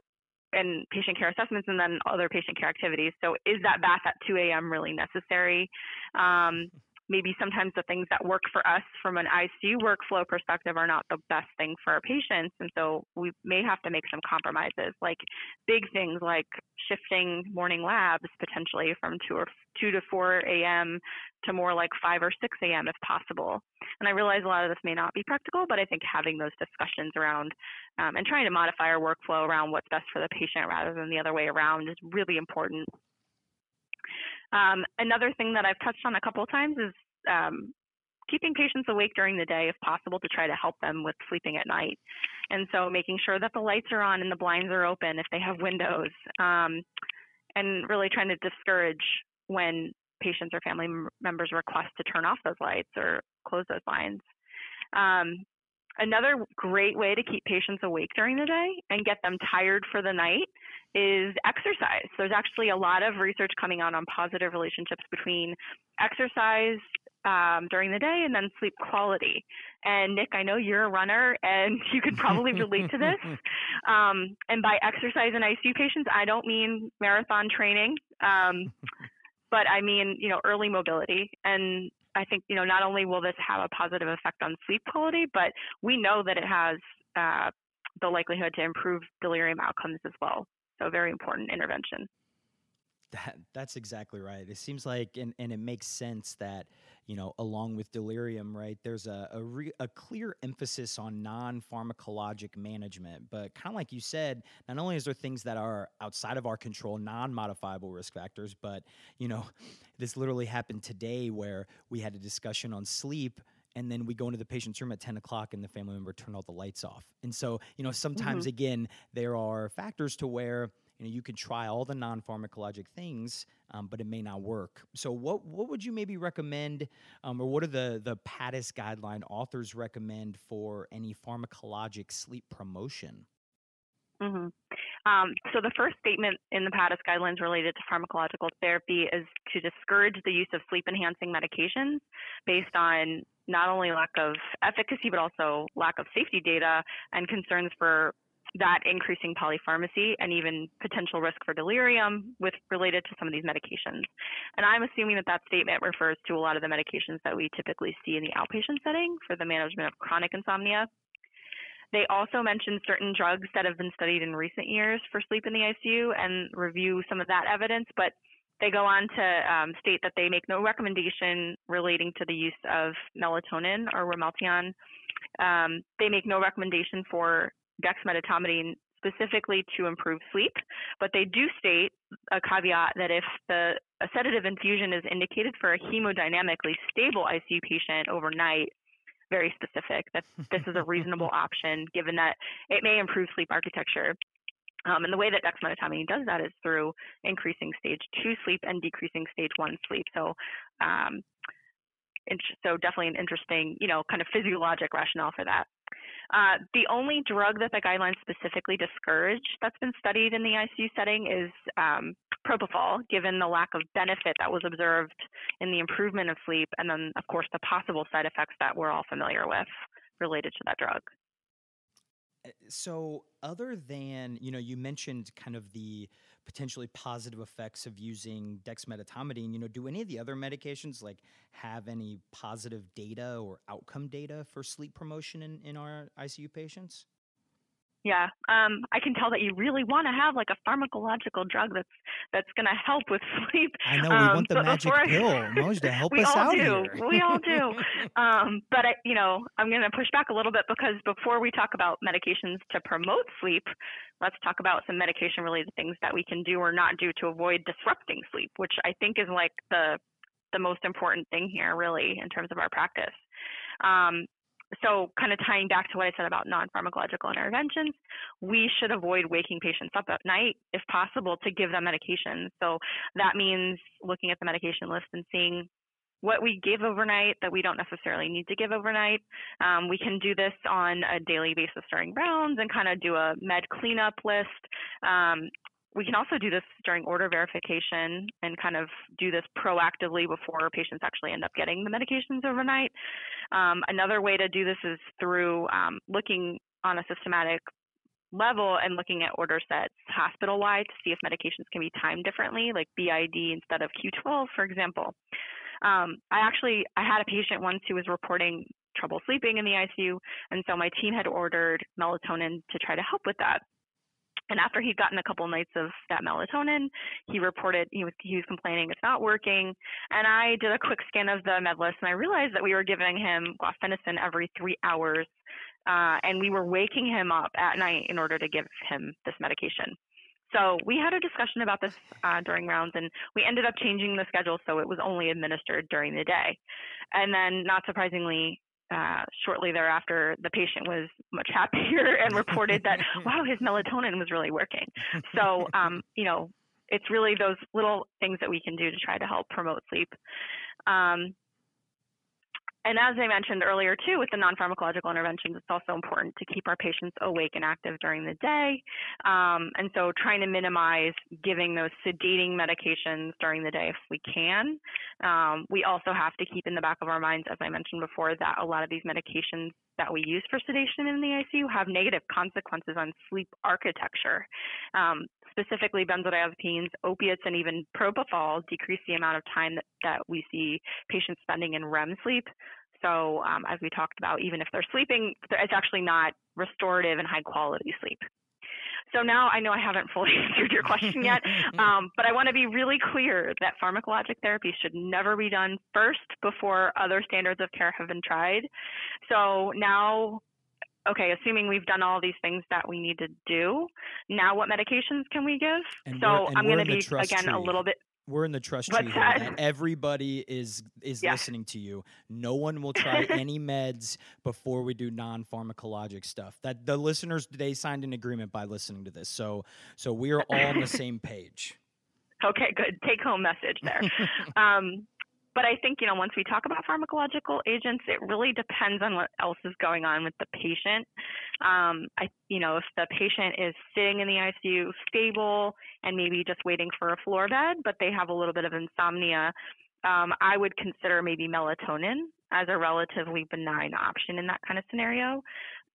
and patient care assessments and then other patient care activities. So is that bath at 2 a.m. really necessary? Um, maybe sometimes the things that work for us from an ICU workflow perspective are not the best thing for our patients. And so we may have to make some compromises, like big things like shifting morning labs potentially from 2 or 2 to 4 a.m. to more like 5 or 6 a.m. if possible. And I realize a lot of this may not be practical, but I think having those discussions around um, and trying to modify our workflow around what's best for the patient rather than the other way around is really important. Um, another thing that I've touched on a couple of times is um, keeping patients awake during the day if possible to try to help them with sleeping at night. And so making sure that the lights are on and the blinds are open if they have windows, um, and really trying to discourage when patients or family members request to turn off those lights or close those blinds. Um, another great way to keep patients awake during the day and get them tired for the night is exercise. There's actually a lot of research coming out on positive relationships between exercise um, during the day and then sleep quality. And Nick, I know you're a runner and you could probably relate to this. Um, and by exercise in ICU patients, I don't mean marathon training. Um, but I mean, you know, early mobility. And I think, you know, not only will this have a positive effect on sleep quality, but we know that it has uh, the likelihood to improve delirium outcomes as well. So, very important intervention. That, that's exactly right. It seems like, and, and it makes sense that, you know, along with delirium, right, there's a, a, re, a clear emphasis on non pharmacologic management. But kind of like you said, not only is there things that are outside of our control, non modifiable risk factors, but, you know, this literally happened today where we had a discussion on sleep and then we go into the patient's room at 10 o'clock and the family member turned all the lights off and so you know sometimes mm-hmm. again there are factors to where you know you can try all the non-pharmacologic things um, but it may not work so what what would you maybe recommend um, or what are the the PADIS guideline authors recommend for any pharmacologic sleep promotion mm-hmm. Um, so the first statement in the PADIS guidelines related to pharmacological therapy is to discourage the use of sleep enhancing medications based on not only lack of efficacy but also lack of safety data and concerns for that increasing polypharmacy and even potential risk for delirium with related to some of these medications. And I'm assuming that that statement refers to a lot of the medications that we typically see in the outpatient setting for the management of chronic insomnia. They also mention certain drugs that have been studied in recent years for sleep in the ICU and review some of that evidence, but they go on to um, state that they make no recommendation relating to the use of melatonin or Ramelteon. Um, they make no recommendation for dexmedetomidine specifically to improve sleep, but they do state a caveat that if the a sedative infusion is indicated for a hemodynamically stable ICU patient overnight, very specific that this is a reasonable option given that it may improve sleep architecture. Um, and the way that dexmedetomidine does that is through increasing stage two sleep and decreasing stage one sleep. So, um, so definitely an interesting, you know, kind of physiologic rationale for that. Uh, the only drug that the guidelines specifically discourage that's been studied in the ICU setting is um, propofol, given the lack of benefit that was observed in the improvement of sleep, and then, of course, the possible side effects that we're all familiar with related to that drug. Uh, so, other than, you know, you mentioned kind of the potentially positive effects of using dexmedetomidine, you know, do any of the other medications like have any positive data or outcome data for sleep promotion in, in our ICU patients? Yeah, um, I can tell that you really want to have like a pharmacological drug that's that's going to help with sleep. I know we um, want the magic I, pill, Moj, to help us out do. here. We all do. um, but I, you know, I'm going to push back a little bit because before we talk about medications to promote sleep, let's talk about some medication-related things that we can do or not do to avoid disrupting sleep, which I think is like the the most important thing here, really, in terms of our practice. Um, so kind of tying back to what I said about non-pharmacological interventions, we should avoid waking patients up at night if possible to give them medication. So that means looking at the medication list and seeing what we give overnight that we don't necessarily need to give overnight. Um, we can do this on a daily basis during rounds and kind of do a med cleanup list. Um, we can also do this during order verification and kind of do this proactively before patients actually end up getting the medications overnight. Um, another way to do this is through um, looking on a systematic level and looking at order sets hospital wide to see if medications can be timed differently, like BID instead of Q12, for example. Um, I actually I had a patient once who was reporting trouble sleeping in the ICU, and so my team had ordered melatonin to try to help with that. And after he'd gotten a couple nights of that melatonin, he reported he was he was complaining it's not working. And I did a quick scan of the med list, and I realized that we were giving him guaifenesin every three hours, uh, and we were waking him up at night in order to give him this medication. So we had a discussion about this uh, during rounds, and we ended up changing the schedule so it was only administered during the day. And then, not surprisingly, uh, shortly thereafter, the patient was much happier and reported that, wow, his melatonin was really working. So, um, you know, it's really those little things that we can do to try to help promote sleep. Um, and as I mentioned earlier, too, with the non pharmacological interventions, it's also important to keep our patients awake and active during the day. Um, and so, trying to minimize giving those sedating medications during the day if we can. Um, we also have to keep in the back of our minds, as I mentioned before, that a lot of these medications that we use for sedation in the ICU have negative consequences on sleep architecture. Um, specifically, benzodiazepines, opiates, and even propofol decrease the amount of time that, that we see patients spending in REM sleep. So, um, as we talked about, even if they're sleeping, it's actually not restorative and high quality sleep. So now I know I haven't fully answered your question yet, um, but I want to be really clear that pharmacologic therapy should never be done first before other standards of care have been tried. So now okay, assuming we've done all these things that we need to do, now what medications can we give? And so I'm going to be again tree. a little bit we're in the trust What's tree here that? everybody is is Yeah. listening to you. No one will try any meds before we do non-pharmacologic stuff. That the listeners they signed an agreement by listening to this. So so we are all on the same page. Okay, good. Take home message there. um, but I think, you know, once we talk about pharmacological agents, it really depends on what else is going on with the patient. Um, I, you know, if the patient is sitting in the ICU stable and maybe just waiting for a floor bed, but they have a little bit of insomnia, um, I would consider maybe melatonin as a relatively benign option in that kind of scenario.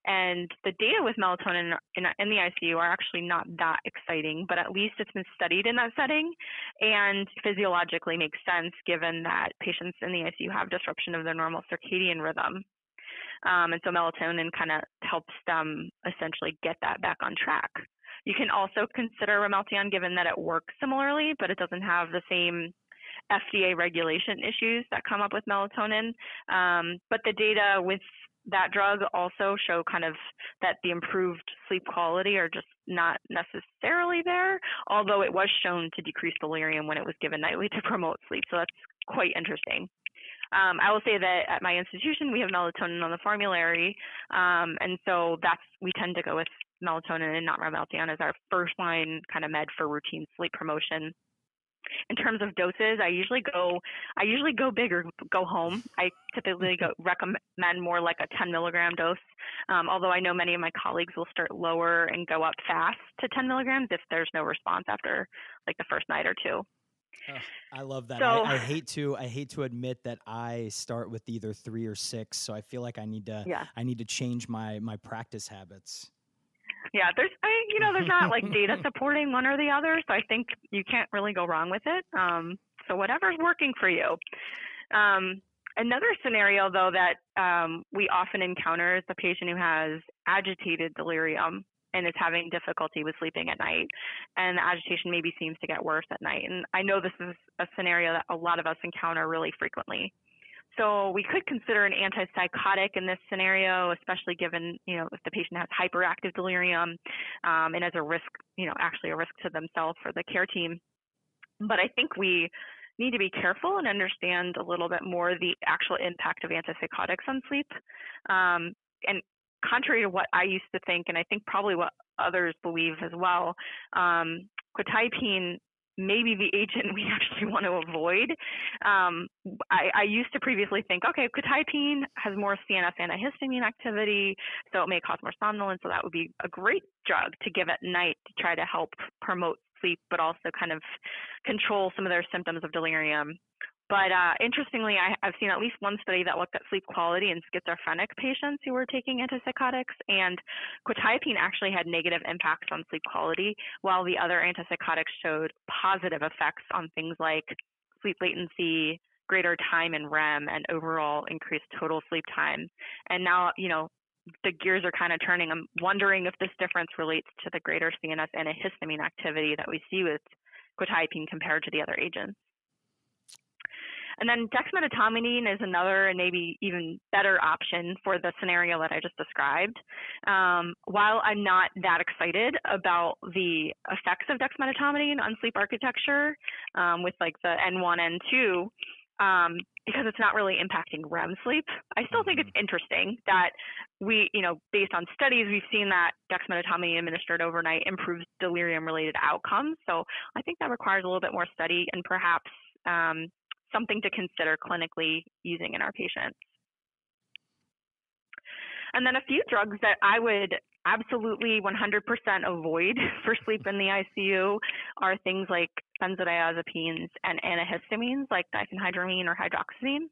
And the data with melatonin in, in, the ICU are actually not that exciting, but at least it's been studied in that setting and physiologically makes sense given that patients in the ICU have disruption of their normal circadian rhythm. Um, and so melatonin kind of helps them essentially get that back on track. You can also consider Ramelteon given that it works similarly, but it doesn't have the same FDA regulation issues that come up with melatonin. Um, but the data with that drug also show kind of that the improved sleep quality are just not necessarily there, although it was shown to decrease delirium when it was given nightly to promote sleep. So that's quite interesting. Um, I will say that at my institution we have melatonin on the formulary, um, and so that's we tend to go with melatonin and not Ramelteon as our first line kind of med for routine sleep promotion in terms of doses, I usually go I usually go big or go home. I typically go, recommend more like a 10 milligram dose. Um, although I know many of my colleagues will start lower and go up fast to 10 milligrams if there's no response after like the first night or two. I love that. So- I, I hate to I hate to admit that I start with either three or six, so I feel like I need to Yeah. I need to change my my practice habits. Yeah, there's I, you know there's not like data supporting one or the other, so I think you can't really go wrong with it. Um, so whatever's working for you. Um, another scenario though that um, we often encounter is the patient who has agitated delirium and is having difficulty with sleeping at night, and the agitation maybe seems to get worse at night. And I know this is a scenario that a lot of us encounter really frequently. So we could consider an antipsychotic in this scenario, especially given, you know, if the patient has hyperactive delirium um, and as a risk, you know, actually a risk to themselves or the care team. But I think we need to be careful and understand a little bit more the actual impact of antipsychotics on sleep. Um, and contrary to what I used to think, and I think probably what others believe as well, um, quetiapine may be the agent we actually want to avoid. Um, I, I, used to previously think, okay, quetiapine has more CNS antihistamine activity, so it may cause more somnolence, so that would be a great drug to give at night to try to help promote sleep, but also kind of control some of their symptoms of delirium. But uh, interestingly, I, have seen at least one study that looked at sleep quality in schizophrenic patients who were taking antipsychotics, and quetiapine actually had negative impacts on sleep quality, while the other antipsychotics showed positive effects on things like sleep latency, greater time in REM, and overall increased total sleep time. And now, you know, the gears are kind of turning. I'm wondering if this difference relates to the greater CNS antihistamine activity that we see with quetiapine compared to the other agents. And then dexmedetomidine is another and maybe even better option for the scenario that I just described. Um, while I'm not that excited about the effects of dexmedetomidine on sleep architecture um, with like the N1, N2, um, because it's not really impacting REM sleep. I still think it's interesting that we, you know, based on studies, we've seen that dexmedetomidine administered overnight improves delirium-related outcomes. So I think that requires a little bit more study and perhaps um, something to consider clinically using in our patients. And then a few drugs that I would absolutely 100% avoid for sleep in the ICU are things like benzodiazepines and antihistamines like diphenhydramine or hydroxyzine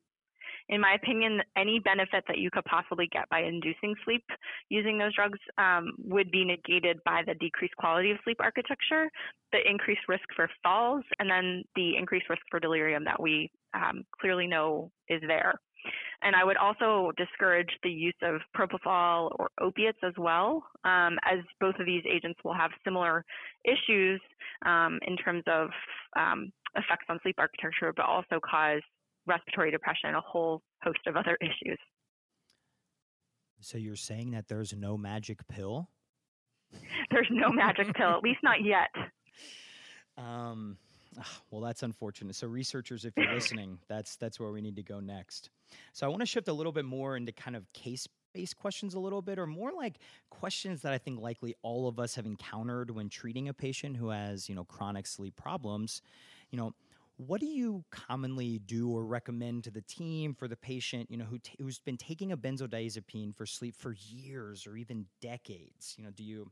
in my opinion, any benefit that you could possibly get by inducing sleep using those drugs um, would be negated by the decreased quality of sleep architecture, the increased risk for falls, and then the increased risk for delirium that we um, clearly know is there. And I would also discourage the use of propofol or opiates as well, um, as both of these agents will have similar issues um, in terms of um, effects on sleep architecture, but also cause respiratory depression, a whole host of other issues. So you're saying that there's no magic pill? There's no magic pill, at least not yet. Um, well, that's unfortunate. So, researchers, if you're listening, that's that's where we need to go next. So, I want to shift a little bit more into kind of case-based questions, a little bit, or more like questions that I think likely all of us have encountered when treating a patient who has, you know, chronic sleep problems. You know, what do you commonly do or recommend to the team for the patient, you know, who t- who's been taking a benzodiazepine for sleep for years or even decades? You know, do you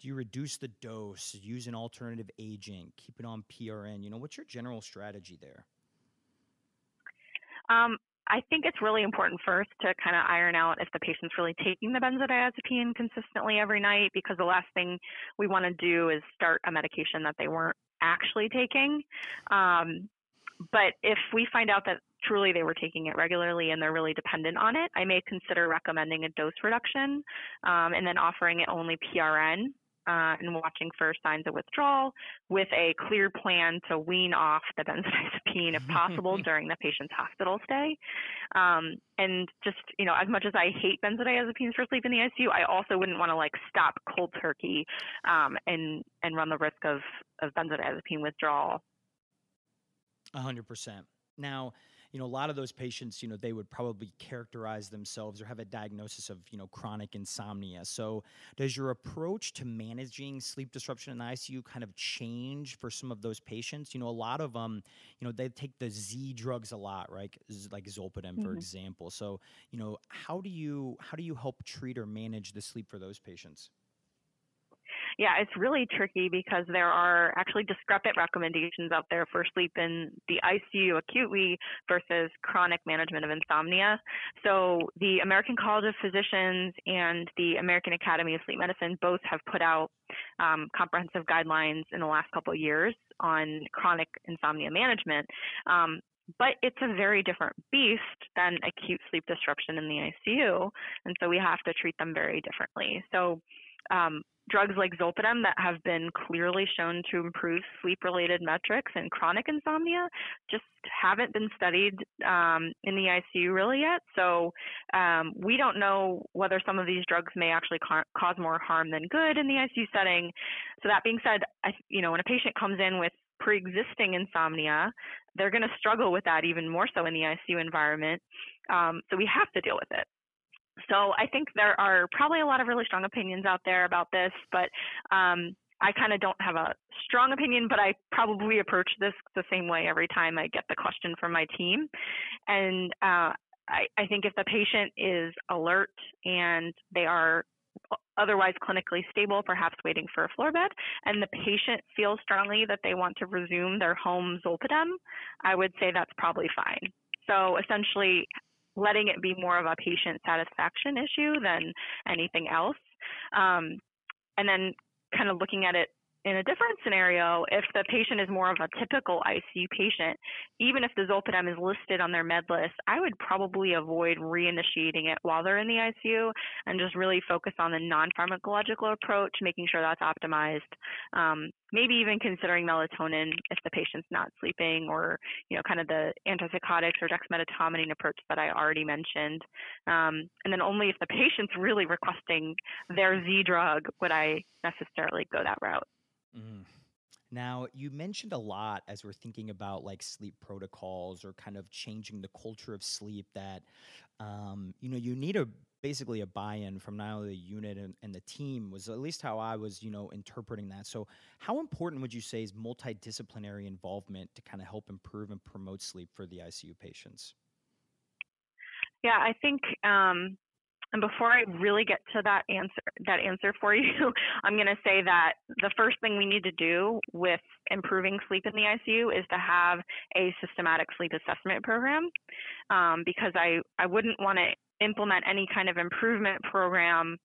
do you reduce the dose, use an alternative agent, keep it on PRN? You know, what's your general strategy there? Um, I think it's really important first to kind of iron out if the patient's really taking the benzodiazepine consistently every night, because the last thing we want to do is start a medication that they weren't actually taking. Um, but if we find out that truly they were taking it regularly and they're really dependent on it, I may consider recommending a dose reduction um, and then offering it only PRN uh, and watching for signs of withdrawal with a clear plan to wean off the benzodiazepine if possible during the patient's hospital stay. Um, and just, you know, as much as I hate benzodiazepines for sleep in the ICU, I also wouldn't want to like stop cold turkey um, and, and run the risk of, of benzodiazepine withdrawal. A hundred percent. Now, you know, a lot of those patients, you know, they would probably characterize themselves or have a diagnosis of, you know, chronic insomnia. So, does your approach to managing sleep disruption in the ICU kind of change for some of those patients? You know, a lot of them, you know, they take the Z drugs a lot, right? Like Zolpidem, for mm-hmm. example. So, you know, how do you how do you help treat or manage the sleep for those patients? Yeah, it's really tricky because there are actually discrepant recommendations out there for sleep in the ICU acutely versus chronic management of insomnia. So the American College of Physicians and the American Academy of Sleep Medicine both have put out um, comprehensive guidelines in the last couple of years on chronic insomnia management. Um, but it's a very different beast than acute sleep disruption in the ICU. And so we have to treat them very differently. So um, drugs like zolpidem that have been clearly shown to improve sleep-related metrics in chronic insomnia just haven't been studied um, in the ICU really yet. So um, we don't know whether some of these drugs may actually ca- cause more harm than good in the ICU setting. So that being said, I, you know, when a patient comes in with pre-existing insomnia, they're going to struggle with that even more so in the ICU environment. Um, so we have to deal with it. So I think there are probably a lot of really strong opinions out there about this, but um, I kind of don't have a strong opinion, but I probably approach this the same way every time I get the question from my team. And uh, I, I think if the patient is alert and they are otherwise clinically stable, perhaps waiting for a floor bed, and the patient feels strongly that they want to resume their home zolpidem, I would say that's probably fine. So essentially, letting it be more of a patient satisfaction issue than anything else. Um, and then kind of looking at it in a different scenario, if the patient is more of a typical ICU patient, even if the zolpidem is listed on their med list, I would probably avoid reinitiating it while they're in the ICU and just really focus on the non-pharmacological approach, making sure that's optimized. Um, maybe even considering melatonin if the patient's not sleeping, or you know, kind of the antipsychotics or dexmedetomidine approach that I already mentioned. Um, and then only if the patient's really requesting their Z drug would I necessarily go that route. Mm. Now, you mentioned a lot as we're thinking about like sleep protocols or kind of changing the culture of sleep that, um, you know, you need a basically a buy-in from not only the unit and, and, the team was at least how I was, you know, interpreting that. So, how important would you say is multidisciplinary involvement to kind of help improve and promote sleep for the ICU patients? Yeah, I think um, and before I really get to that answer, that answer for you, I'm going to say that the first thing we need to do with improving sleep in the ICU is to have a systematic sleep assessment program, um, because I I wouldn't want to implement any kind of improvement program,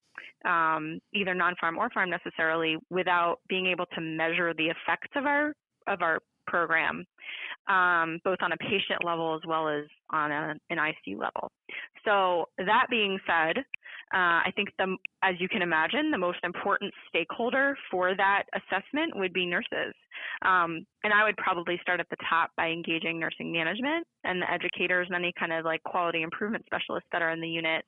um, either non-pharm or pharm necessarily, without being able to measure the effects of our of our program um, both on a patient level as well as on a, an ICU level. So that being said, uh, I think the, as you can imagine, the most important stakeholder for that assessment would be nurses. Um, and I would probably start at the top by engaging nursing management and the educators and any kind of like quality improvement specialists that are in the unit.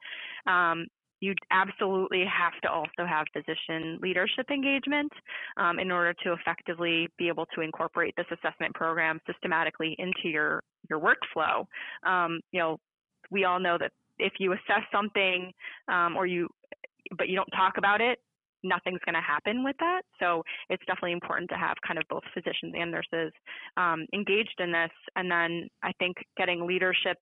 Um, you absolutely have to also have physician leadership engagement um, in order to effectively be able to incorporate this assessment program systematically into your your workflow. Um, you know, we all know that if you assess something um, or you but you don't talk about it, nothing's going to happen with that. So it's definitely important to have kind of both physicians and nurses um, engaged in this. And then I think getting leadership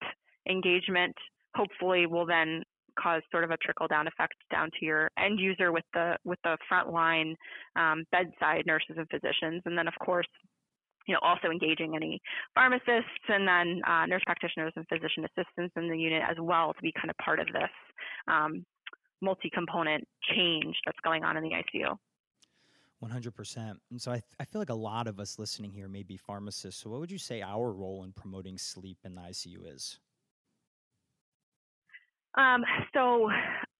engagement hopefully will then cause sort of a trickle down effect down to your end user with the with the frontline um, bedside nurses and physicians, and then of course you know, also engaging any pharmacists and then uh, nurse practitioners and physician assistants in the unit as well to be kind of part of this um, multi-component change that's going on in the ICU. 100%. And so I, th- I feel like a lot of us listening here may be pharmacists. So what would you say our role in promoting sleep in the ICU is? Um, so,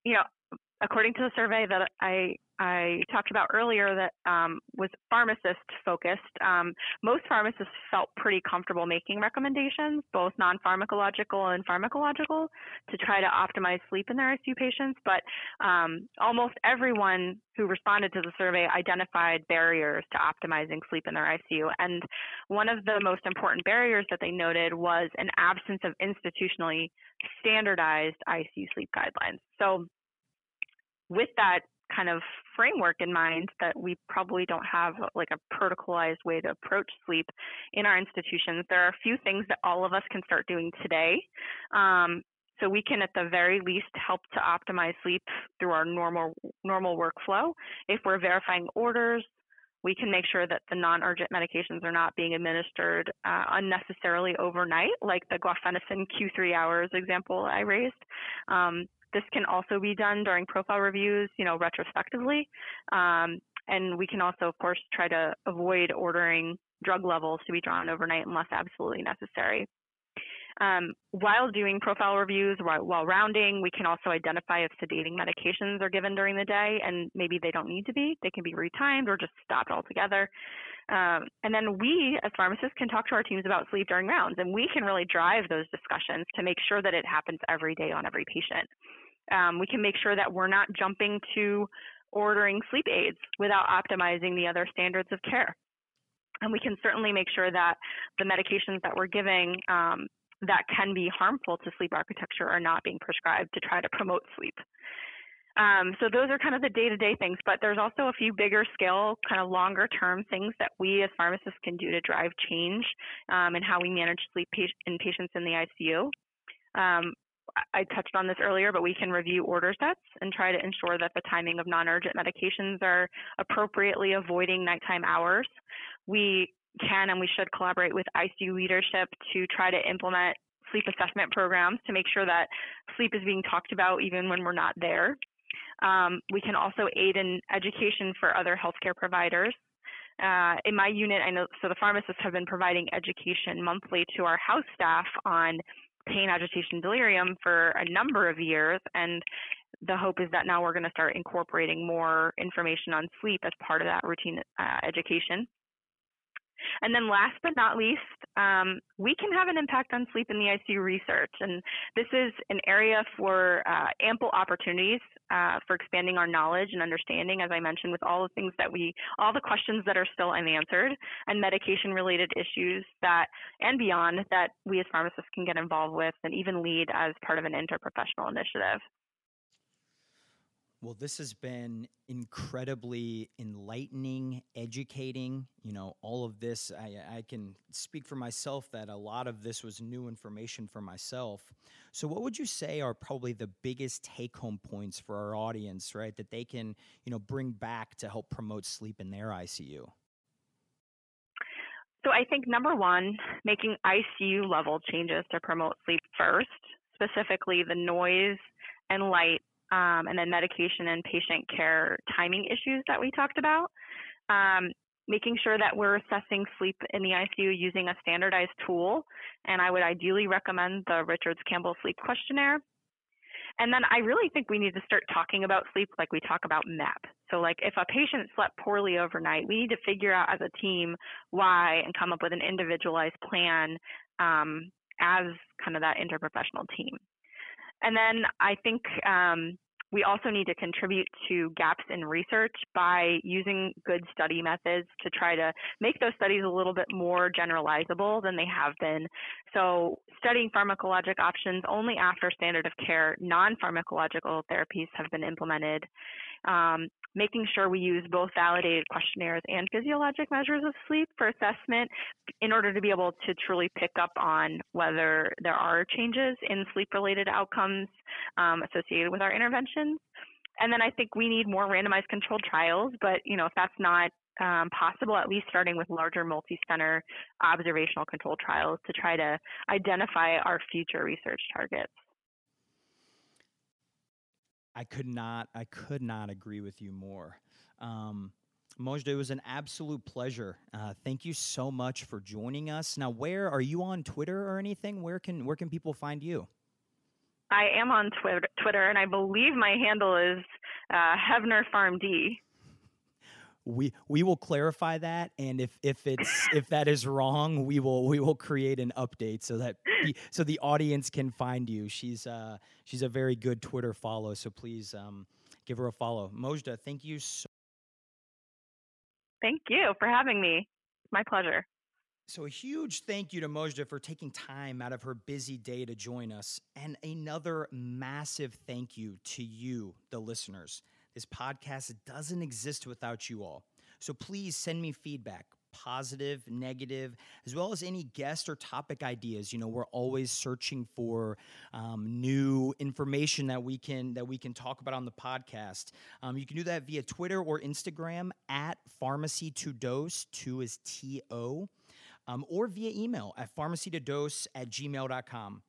you know, according to the survey that I I talked about earlier that um, was pharmacist focused, um, most pharmacists felt pretty comfortable making recommendations, both non-pharmacological and pharmacological, to try to optimize sleep in their ICU patients. But um, almost everyone who responded to the survey identified barriers to optimizing sleep in their ICU. And one of the most important barriers that they noted was an absence of institutionally standardized ICU sleep guidelines. So with that kind of framework in mind that we probably don't have like a protocolized way to approach sleep in our institutions, there are a few things that all of us can start doing today. Um, so we can at the very least help to optimize sleep through our normal normal workflow. If we're verifying orders, we can make sure that the non-urgent medications are not being administered uh, unnecessarily overnight, like the guaifenesin Q3 hours example I raised. Um, this can also be done during profile reviews, you know, retrospectively. Um, and we can also, of course, try to avoid ordering drug levels to be drawn overnight unless absolutely necessary. Um, while doing profile reviews, while, while, rounding, we can also identify if sedating medications are given during the day and maybe they don't need to be. They can be retimed or just stopped altogether. Um, and then we, as pharmacists, can talk to our teams about sleep during rounds, and we can really drive those discussions to make sure that it happens every day on every patient. Um, we can make sure that we're not jumping to ordering sleep aids without optimizing the other standards of care. And we can certainly make sure that the medications that we're giving um, that can be harmful to sleep architecture are not being prescribed to try to promote sleep. Um, so those are kind of the day-to-day things, but there's also a few bigger scale, kind of longer-term things that we as pharmacists can do to drive change um, in how we manage sleep in patients in the ICU. Um, I touched on this earlier, but we can review order sets and try to ensure that the timing of non-urgent medications are appropriately avoiding nighttime hours. We can and we should collaborate with ICU leadership to try to implement sleep assessment programs to make sure that sleep is being talked about even when we're not there. Um, we can also aid in education for other healthcare providers. Uh, in my unit, I know so the pharmacists have been providing education monthly to our house staff on pain, agitation, delirium for a number of years, and the hope is that now we're going to start incorporating more information on sleep as part of that routine uh, education. And then last but not least, um, we can have an impact on sleep in the ICU research. And this is an area for uh, ample opportunities uh, for expanding our knowledge and understanding, as I mentioned, with all the things that we, all the questions that are still unanswered and medication related issues that, and beyond, that we as pharmacists can get involved with and even lead as part of an interprofessional initiative. Well, this has been incredibly enlightening, educating. You know, all of this, I, I, can speak for myself that a lot of this was new information for myself. So, what would you say are probably the biggest take home points for our audience, right, that they can, you know, bring back to help promote sleep in their ICU? So, I think number one, making ICU level changes to promote sleep first, specifically the noise and light um, and then medication and patient care timing issues that we talked about. Um, making sure that we're assessing sleep in the ICU using a standardized tool, and I would ideally recommend the Richards Campbell Sleep Questionnaire. And then I really think we need to start talking about sleep like we talk about MEP. So, like, if a patient slept poorly overnight, we need to figure out as a team why and come up with an individualized plan um, as kind of that interprofessional team. And then I think um, we also need to contribute to gaps in research by using good study methods to try to make those studies a little bit more generalizable than they have been. So, studying pharmacologic options only after standard of care non pharmacological therapies have been implemented. Um, making sure we use both validated questionnaires and physiologic measures of sleep for assessment in order to be able to truly pick up on whether there are changes in sleep related outcomes um, associated with our interventions. And then I think we need more randomized controlled trials, but you know, if that's not um, possible, at least starting with larger multi-center observational controlled trials to try to identify our future research targets. I could not, I could not agree with you more. Um, it was an absolute pleasure. Uh, thank you so much for joining us. Now, where are you on Twitter or anything? Where can where can people find you? I am on Twitter, Twitter, and I believe my handle is uh, Heavner Farm D we we will clarify that and if if it's if that is wrong we will we will create an update so that so the audience can find you she's uh she's a very good twitter follow so please um give her a follow mojdeh thank you so thank you for having me my pleasure so, a huge thank you to Mojdeh for taking time out of her busy day to join us. And another massive thank you to you, the listeners. This podcast doesn't exist without you all. So please send me feedback, positive, negative, as well as any guest or topic ideas. You know, we're always searching for um, new information that we can that we can talk about on the podcast. Um, you can do that via Twitter or Instagram at pharmacy to dose. Two is T O. Um, or via email at pharmacy to dose at gmail.com.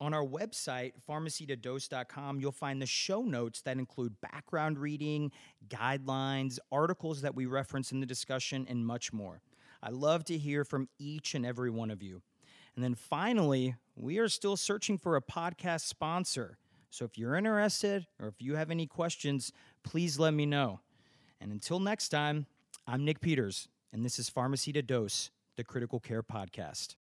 On our website, pharmacytodose.com, you'll find the show notes that include background reading, guidelines, articles that we reference in the discussion, and much more. I love to hear from each and every one of you. And then finally, we are still searching for a podcast sponsor. So if you're interested or if you have any questions, please let me know. And until next time, I'm Nick Peters, and this is Pharmacy to Dose, the Critical Care Podcast.